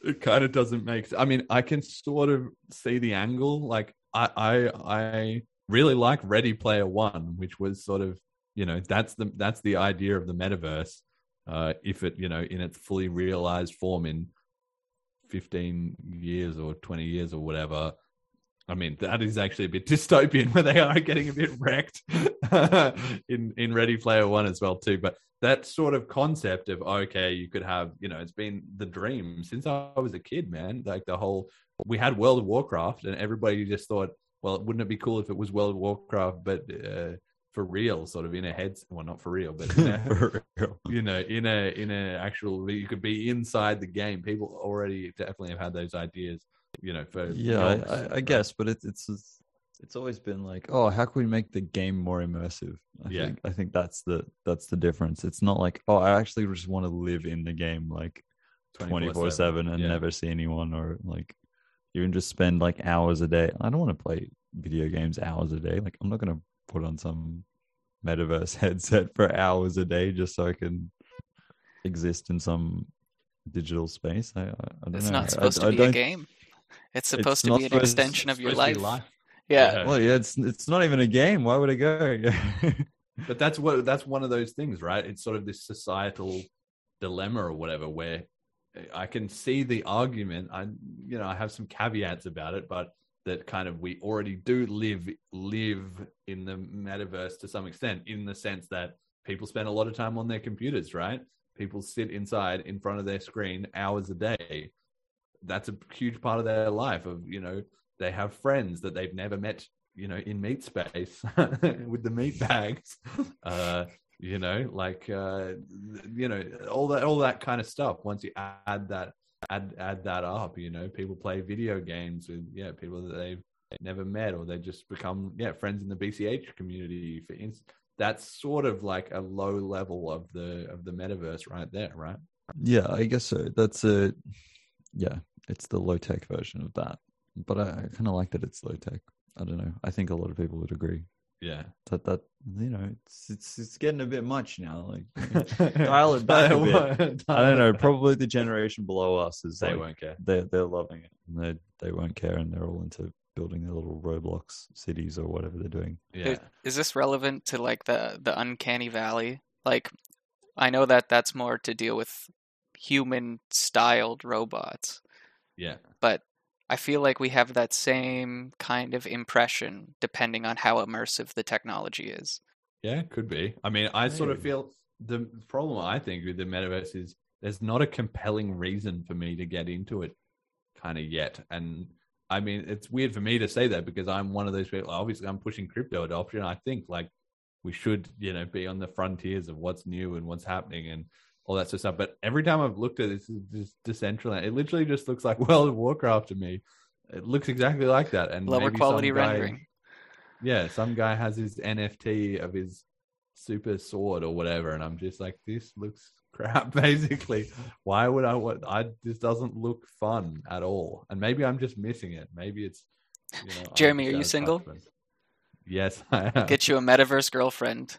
Speaker 8: It kind of doesn't make. I mean, I can sort of see the angle. Like, I I I really like Ready Player One, which was sort of you know that's the that's the idea of the metaverse uh, if it you know in its fully realized form in 15 years or 20 years or whatever. I mean, that is actually a bit dystopian where they are getting a bit wrecked in, in Ready Player One as well, too. But that sort of concept of, okay, you could have, you know, it's been the dream since I was a kid, man. Like the whole, we had World of Warcraft and everybody just thought, well, wouldn't it be cool if it was World of Warcraft, but uh, for real, sort of in a head, well, not for real, but in a, you know, in a in a actual, you could be inside the game. People already definitely have had those ideas, you know. For
Speaker 9: yeah, I, I, I guess, but it, it's it's always been like, oh, how can we make the game more immersive? I
Speaker 8: Yeah.
Speaker 9: think I think that's the that's the difference. It's not like, oh, I actually just want to live in the game like twenty four
Speaker 8: 24/7,
Speaker 9: seven and
Speaker 8: yeah.
Speaker 9: never see anyone, or like even just spend like hours a day. I don't want to play video games hours a day. Like I'm not gonna put on some metaverse headset for hours a day just so I can exist in some digital space. I, I, I don't
Speaker 10: It's
Speaker 9: know.
Speaker 10: not
Speaker 9: I-
Speaker 10: supposed
Speaker 9: I
Speaker 10: to be a game. It's
Speaker 9: It's
Speaker 10: supposed to be an
Speaker 9: supposed-
Speaker 10: extension of your
Speaker 8: supposed
Speaker 10: life.
Speaker 8: be life.
Speaker 10: Yeah.
Speaker 9: Well, yeah, it's it's not even a game. Why would I go?
Speaker 8: but that's what that's one of those things right it's sort of this societal dilemma or whatever where i can see the argument i you know i have some caveats about it but that kind of we already do live live in the metaverse to some extent in the sense that people spend a lot of time on their computers right? People sit inside in front of their screen hours a day. That's a huge part of their life of you know they have friends that they've never met you know in meat space with the meat bags. Uh you know like uh you know all that all that kind of stuff. Once you add that add add that up you know people play video games with yeah people that they've never met or they just become yeah friends in the bch community for instance that's sort of like a low level of the of the metaverse right there right
Speaker 9: yeah, I guess so. That's a yeah, it's the low tech version of that. But I, I kind of like that it's low tech. I don't know. I think a lot of people would agree.
Speaker 8: Yeah
Speaker 9: That that you know, it's it's it's getting a bit much now. Like dial it back a bit. I don't know. Probably the generation below us is
Speaker 8: They
Speaker 9: like,
Speaker 8: won't care.
Speaker 9: They're they're loving it. And they they won't care, and they're all into building their little Roblox cities or whatever they're doing.
Speaker 10: I- Is this relevant to like the the uncanny valley? Like I know that that's more to deal with human styled robots,
Speaker 8: yeah
Speaker 10: but I feel like we have that same kind of impression depending on how immersive the technology is.
Speaker 8: Yeah, could be. I mean, I sort of feel the problem I think with the metaverse is there's not a compelling reason for me to get into it kind of yet. And I mean, it's weird for me to say that because I'm one of those people. Obviously, I'm pushing crypto adoption. I think like we should, you know, be on the frontiers of what's new and what's happening and all that sort of stuff. But every time I've looked at this, it's just decentralized. It literally just looks like World of Warcraft to me. It looks exactly like that. And
Speaker 10: Lower quality
Speaker 8: guy-
Speaker 10: rendering.
Speaker 8: yeah, some guy has his NFT of his super sword or whatever, and I'm just like, this looks crap. Basically, why would I? What I this doesn't look fun at all, and maybe I'm just missing it. Maybe it's. You know,
Speaker 10: Jeremy, are you single?
Speaker 8: Yes, I am.
Speaker 10: Get you a metaverse girlfriend.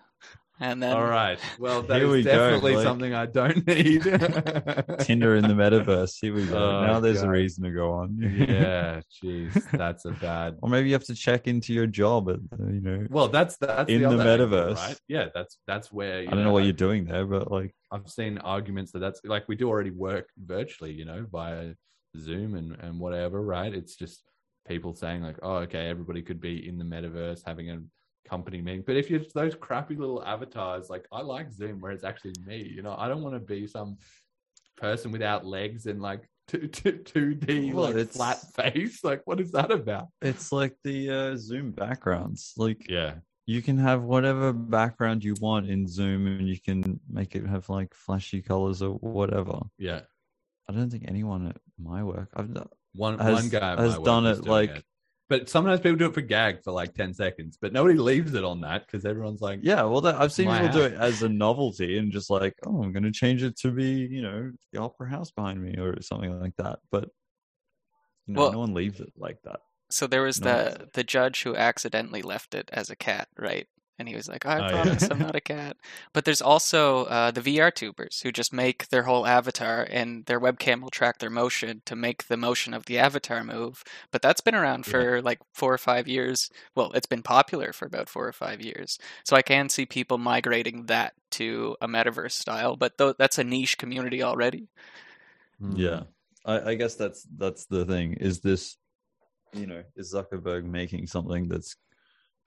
Speaker 10: And then
Speaker 8: All right. Well, that
Speaker 9: Here
Speaker 8: is
Speaker 9: we
Speaker 8: definitely
Speaker 9: Blake.
Speaker 8: something I don't need.
Speaker 9: Tinder in the metaverse. Here we go.
Speaker 8: Oh,
Speaker 9: now there's a reason to go on.
Speaker 8: yeah, jeez, that's a bad.
Speaker 9: Or maybe you have to check into your job at uh, you know.
Speaker 8: Well, that's that's
Speaker 9: in
Speaker 8: the,
Speaker 9: the,
Speaker 8: other angle,
Speaker 9: metaverse.
Speaker 8: right? Yeah, that's that's where you
Speaker 9: I don't know what you're doing there, but like
Speaker 8: I've seen arguments that that's like we do already work virtually, you know, via Zoom and and whatever, right? It's just people saying like, oh, okay, everybody could be in the metaverse having a company meeting, but if you're those crappy little avatars, like I like Zoom where it's actually me, you know, I don't want to be some person without legs and like two two two D
Speaker 9: Well,
Speaker 8: like flat face. Like, what is that about?
Speaker 9: it's like the uh, Zoom backgrounds. Like
Speaker 8: Yeah,
Speaker 9: you can have whatever background you want in Zoom, and you can make it have like flashy colors or whatever.
Speaker 8: yeah.
Speaker 9: I don't think anyone at my work I've done,
Speaker 8: One
Speaker 9: has,
Speaker 8: one guy
Speaker 9: has done it like
Speaker 8: it. But sometimes people do it for gag for like ten seconds, but nobody leaves it on that because everyone's like,
Speaker 9: Yeah, well, that, I've seen
Speaker 8: My
Speaker 9: people do it as a novelty and just like, oh, I'm going to change it to be, you know, the opera house behind me or something like that. But you know,
Speaker 10: Well-
Speaker 9: no one leaves it like that.
Speaker 10: So there was
Speaker 9: No,
Speaker 10: the the judge who accidentally left it as a cat, right? And he was like, "I
Speaker 8: Oh, yeah.
Speaker 10: promise I'm not a cat." But there's also uh, the VR tubers who just make their whole avatar, and their webcam will track their motion to make the motion of the avatar move. But that's been around
Speaker 8: Yeah.
Speaker 10: for like four or five years. Well, it's been popular for about four or five years. So I can see people migrating that to a metaverse style, but though that's a niche community already.
Speaker 9: Yeah, I, I guess that's that's the thing. Is this, you know, is Zuckerberg making something that's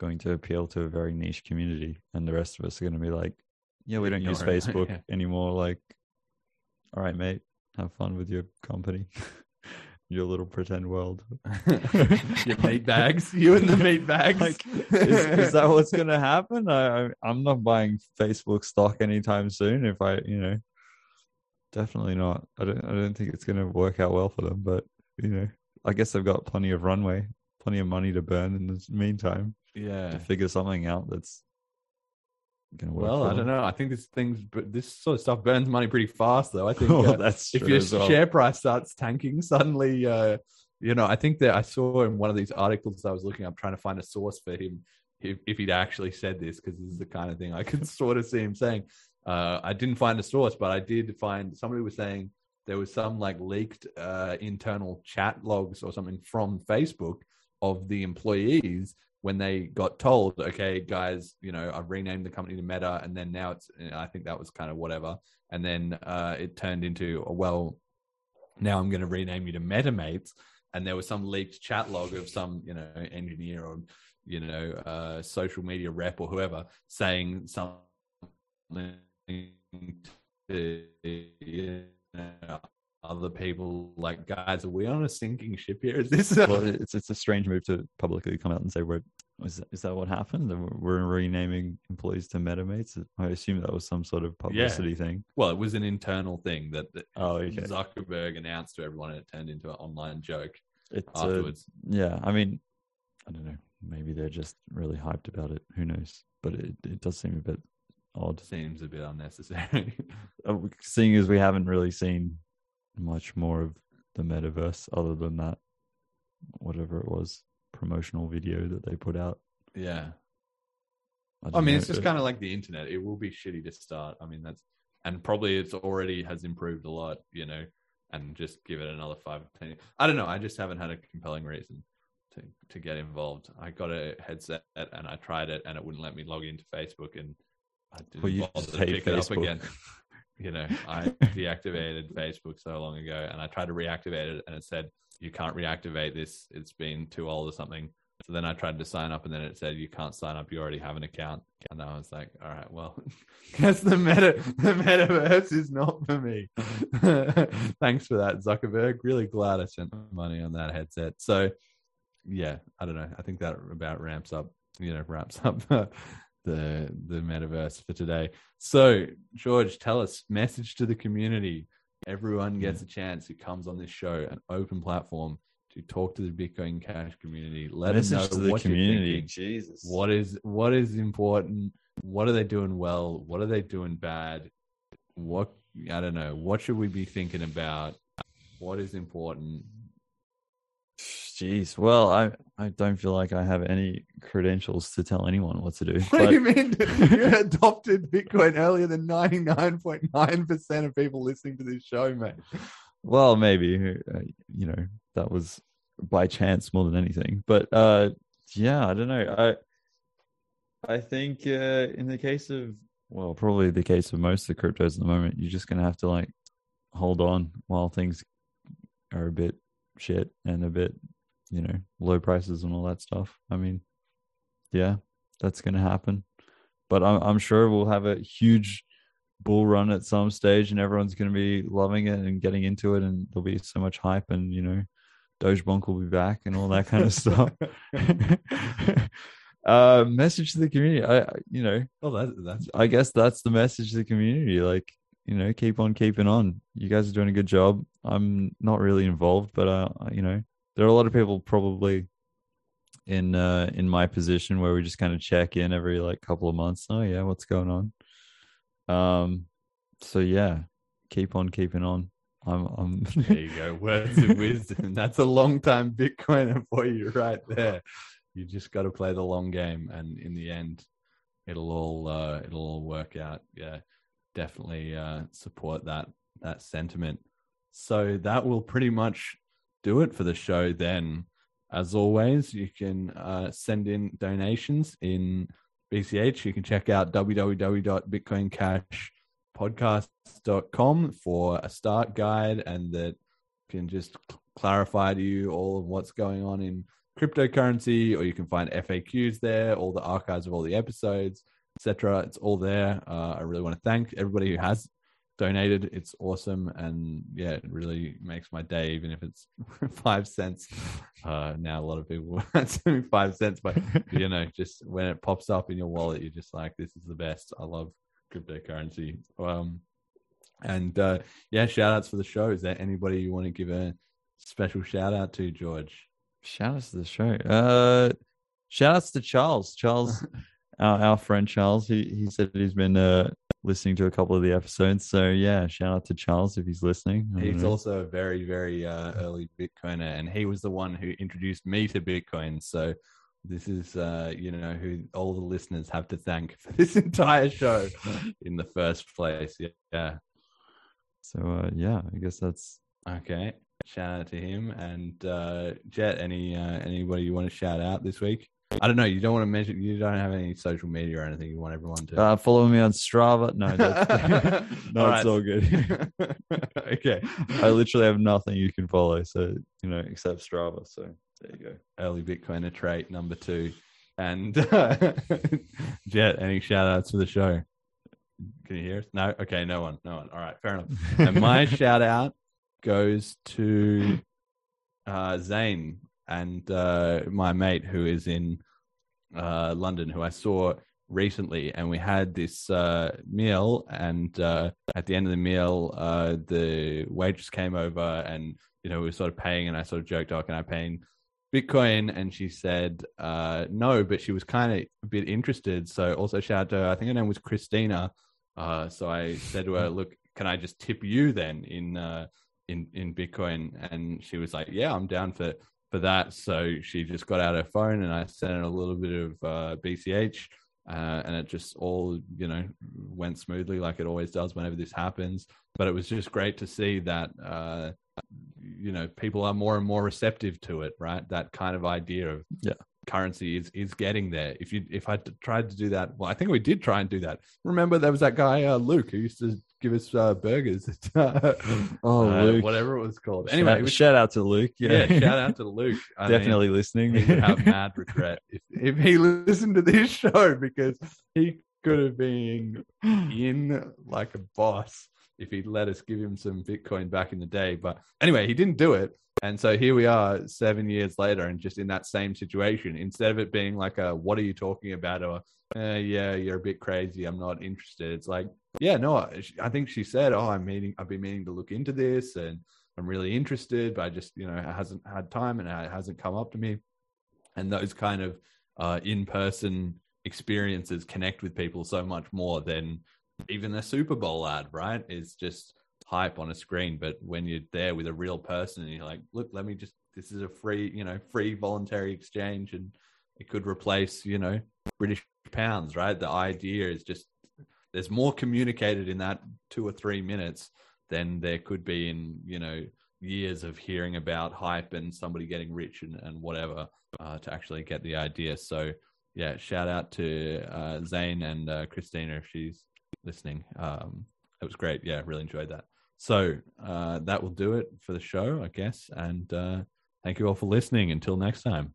Speaker 9: going to appeal to a very niche community, and the rest of us are going to be like, yeah, we don't use Facebook
Speaker 8: Yeah.
Speaker 9: anymore. Like, all right, mate, have fun with your company, your little pretend world.
Speaker 8: Your meat bags, you and the meat bags.
Speaker 9: Like, is, is that what's going to happen? I, I I'm not buying Facebook stock anytime soon. If I, you know, definitely not. I don't. I don't think it's going to work out well for them. But you know, I guess they've got plenty of runway, plenty of money to burn in the meantime.
Speaker 8: Yeah.
Speaker 9: to figure something out that's going to work.
Speaker 8: Well, I don't know. I think this things, but this sort of stuff burns money pretty fast, though. I think
Speaker 9: Well,
Speaker 8: uh,
Speaker 9: that's
Speaker 8: if your
Speaker 9: well.
Speaker 8: share price starts tanking, suddenly, uh, you know, I think that I saw in one of these articles I was looking up trying to find a source for him if, if he'd actually said this, because this is the kind of thing I could sort of see him saying. Uh, I didn't find a source, but I did find somebody was saying there was some like leaked uh, internal chat logs or something from Facebook of the employees when they got told, okay, guys, you know, I've renamed the company to Meta, and then now it's, I think that was kind of whatever, and then uh, it turned into, well, now I'm going to rename you to MetaMates, and there was some leaked chat log of some, you know, engineer or you know, uh, social media rep or whoever saying something to you know, other people like, guys, are we on a sinking ship here? Is this? A-
Speaker 9: well, it's it's a strange move to publicly come out and say we're is that, is that what happened? We're renaming employees to MetaMates. I assume that was some sort of publicity thing.
Speaker 8: Well, it was an internal thing that, that
Speaker 9: Oh, okay.
Speaker 8: Zuckerberg announced to everyone, and it turned into an online joke
Speaker 9: It's uh,
Speaker 8: afterwards.
Speaker 9: yeah, I mean, I don't know. Maybe they're just really hyped about it. Who knows? But it it does seem a bit odd.
Speaker 8: Seems a bit unnecessary.
Speaker 9: Uh, Seeing as we haven't really seen much more of the metaverse other than that, whatever it was, promotional video that they put out.
Speaker 8: yeah.
Speaker 9: I,
Speaker 8: I mean, it's just kind of like the internet. It will be shitty to start. I mean, that's and probably it's already has improved a lot, you know, and just give it another five, ten. years. I don't know. I just haven't had a compelling reason to to get involved. I got a headset and I tried it, and it wouldn't let me log into Facebook, and I didn't
Speaker 9: Well, you
Speaker 8: bother to pick it up again. You know, I deactivated Facebook so long ago, and I tried to reactivate it, and it said you can't reactivate this. It's been too old or something. So then I tried to sign up, and then it said you can't sign up. You already have an account, and I was like, all right, well, guess the meta the metaverse is not for me. Thanks for that, Zuckerberg. Really glad I spent money on that headset. So yeah, I don't know. I think that about ramps up, you know, wraps up the the metaverse for today. So, George, tell us message to the community. Everyone gets a chance who comes on this show, an open platform to talk to the Bitcoin Cash community. Let
Speaker 9: Message
Speaker 8: us
Speaker 9: to
Speaker 8: know
Speaker 9: the
Speaker 8: what
Speaker 9: community. Jesus.
Speaker 8: What is what is important? What are they doing well? What are they doing bad? What I don't know. What should we be thinking about? What is important?
Speaker 9: Jeez. Well, I I don't feel like I have any credentials to tell anyone what to do.
Speaker 8: What do you mean? You adopted Bitcoin earlier than ninety nine point nine percent of people listening to this show, mate.
Speaker 9: Well, maybe uh, you know that was by chance more than anything. But uh, yeah, I don't know. I I think uh, in the case of well, probably the case of most of the cryptos at the moment, you're just gonna have to like hold on while things are a bit shit and a bit you know low prices and all that stuff. I mean, yeah, that's gonna happen. But I'm I'm sure we'll have a huge bull run at some stage and everyone's going to be loving it and getting into it and there'll be so much hype and you know doge bonk will be back and all that kind of stuff. Uh message to the community. I I- you know
Speaker 8: Well, that, that's
Speaker 9: i guess that's the message to the community. Like you know keep on keeping on. You guys are doing a good job. I'm not really involved but uh you know there are a lot of people probably in uh in my position where we just kind of check in every like couple of months oh yeah what's going on um so yeah keep on keeping on i'm i'm
Speaker 8: there you go. Words of wisdom. That's a long time Bitcoiner for you right there. You just got to play the long game, and in the end, it'll all uh, it'll all work out. Yeah, definitely uh, support that that sentiment. So that will pretty much do it for the show. Then, as always, you can uh, send in donations in BCH. You can check out www.bitcoincashpodcast.com for a start guide and that can just clarify to you all of what's going on in cryptocurrency, or you can find FAQs there, all the archives of all the episodes, etc. It's all there. Uh, I really want to thank everybody who has donated. It's awesome, and yeah, it really makes my day, even if it's five cents. Uh, now a lot of people only five cents, but you know, just when it pops up in your wallet, you're just like, "This is the best." I love cryptocurrency. Um, and uh, yeah, shout outs for the show. Is there anybody you want to give a special shout out to, George?
Speaker 9: Shout outs to the show. Uh, shout outs to Charles. Charles, our, our friend Charles. He he said he's been uh, listening to a couple of the episodes. So yeah, shout out to Charles if he's listening.
Speaker 8: He's
Speaker 9: know.
Speaker 8: also a very, very uh, early Bitcoiner, and he was the one who introduced me to Bitcoin. So this is, uh, you know, who all the listeners have to thank for this entire show in the first place. Yeah. yeah.
Speaker 9: So uh, yeah, I guess that's
Speaker 8: Okay. Shout out to him and uh, Jet. Any uh, anybody you want to shout out this week? I don't know. You don't want to mention. You don't have any social media or anything. You want everyone to
Speaker 9: uh, follow me on Strava. No, that's, no,
Speaker 8: All
Speaker 9: it's
Speaker 8: right.
Speaker 9: all good.
Speaker 8: okay.
Speaker 9: I literally have nothing you can follow, so you know, except Strava. So there you go.
Speaker 8: early Bitcoiner trait number two. And uh, Jet, any shout outs for the show? Can you hear us? No? Okay, no one. No one. All right, fair enough. And my shout out goes to uh, Zane and uh, my mate who is in uh, London, who I saw recently, and we had this uh, meal. And uh, at the end of the meal, uh, the waitress came over, and you know we were sort of paying, and I sort of joked, "Oh, can I pay in Bitcoin?" And she said uh, no, but she was kind of a bit interested. So also shout out to her. I think her name was Christina. Uh, so I said to her, "Look, can I just tip you then in uh, in in Bitcoin?" And she was like, "Yeah, I'm down for." For that, so she just got out her phone and I sent her a little bit of uh, BCH, uh, and it just all you know went smoothly like it always does whenever this happens. But it was just great to see that uh, you know people are more and more receptive to it, right? That kind of idea of
Speaker 9: Yeah.
Speaker 8: currency is is getting there. If you if i tried to do that, well, I think we did try and do that. Remember there was that guy uh, Luke who used to give us uh, burgers.
Speaker 9: Oh,
Speaker 8: uh,
Speaker 9: Luke.
Speaker 8: whatever it was called. Anyway,
Speaker 9: Shout,
Speaker 8: was-
Speaker 9: shout out to Luke.
Speaker 8: yeah,
Speaker 9: Yeah,
Speaker 8: shout out to Luke. I mean,
Speaker 9: Definitely listening.
Speaker 8: he would have mad regret if, if he listened to this show because he could have been in like a boss if he'd let us give him some Bitcoin back in the day. But anyway, he didn't do it. And so here we are seven years later and just in that same situation. Instead of it being like a, what are you talking about? Or, uh, yeah, you're a bit crazy. I'm not interested. It's like, yeah, no, I I think she said, oh, I'm meaning, I've been meaning to look into this and I'm really interested, but I just, you know, it hasn't had time and it hasn't come up to me. And those kind of uh, in person experiences connect with people so much more than even a Super Bowl ad, right? Is just hype on a screen. But when you're there with a real person and you're like, look, let me just, this is a free, you know, free voluntary exchange and it could replace, you know, British pounds, right? The idea is just, there's more communicated in that two or three minutes than there could be in, you know, years of hearing about hype and somebody getting rich and, and whatever uh, to actually get the idea. So, yeah, shout out to uh, Zane and uh, Christina if she's listening. Um, it was great. Yeah, really enjoyed that. So uh, that will do it for the show, I guess. And uh, thank you all for listening. Until next time.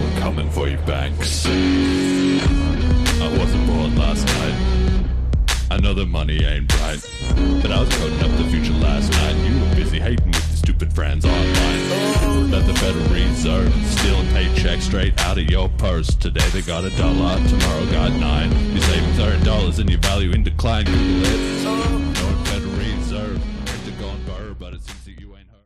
Speaker 2: We're coming for you, Banks. I wasn't born last night. I know the money ain't right. But I was coding up the future last night. You were busy hating with your stupid friends online. That the Federal Reserve stealing paychecks straight out of your purse. Today they got a dollar, tomorrow got nine. Your savings are in dollars and your value in decline. Google it.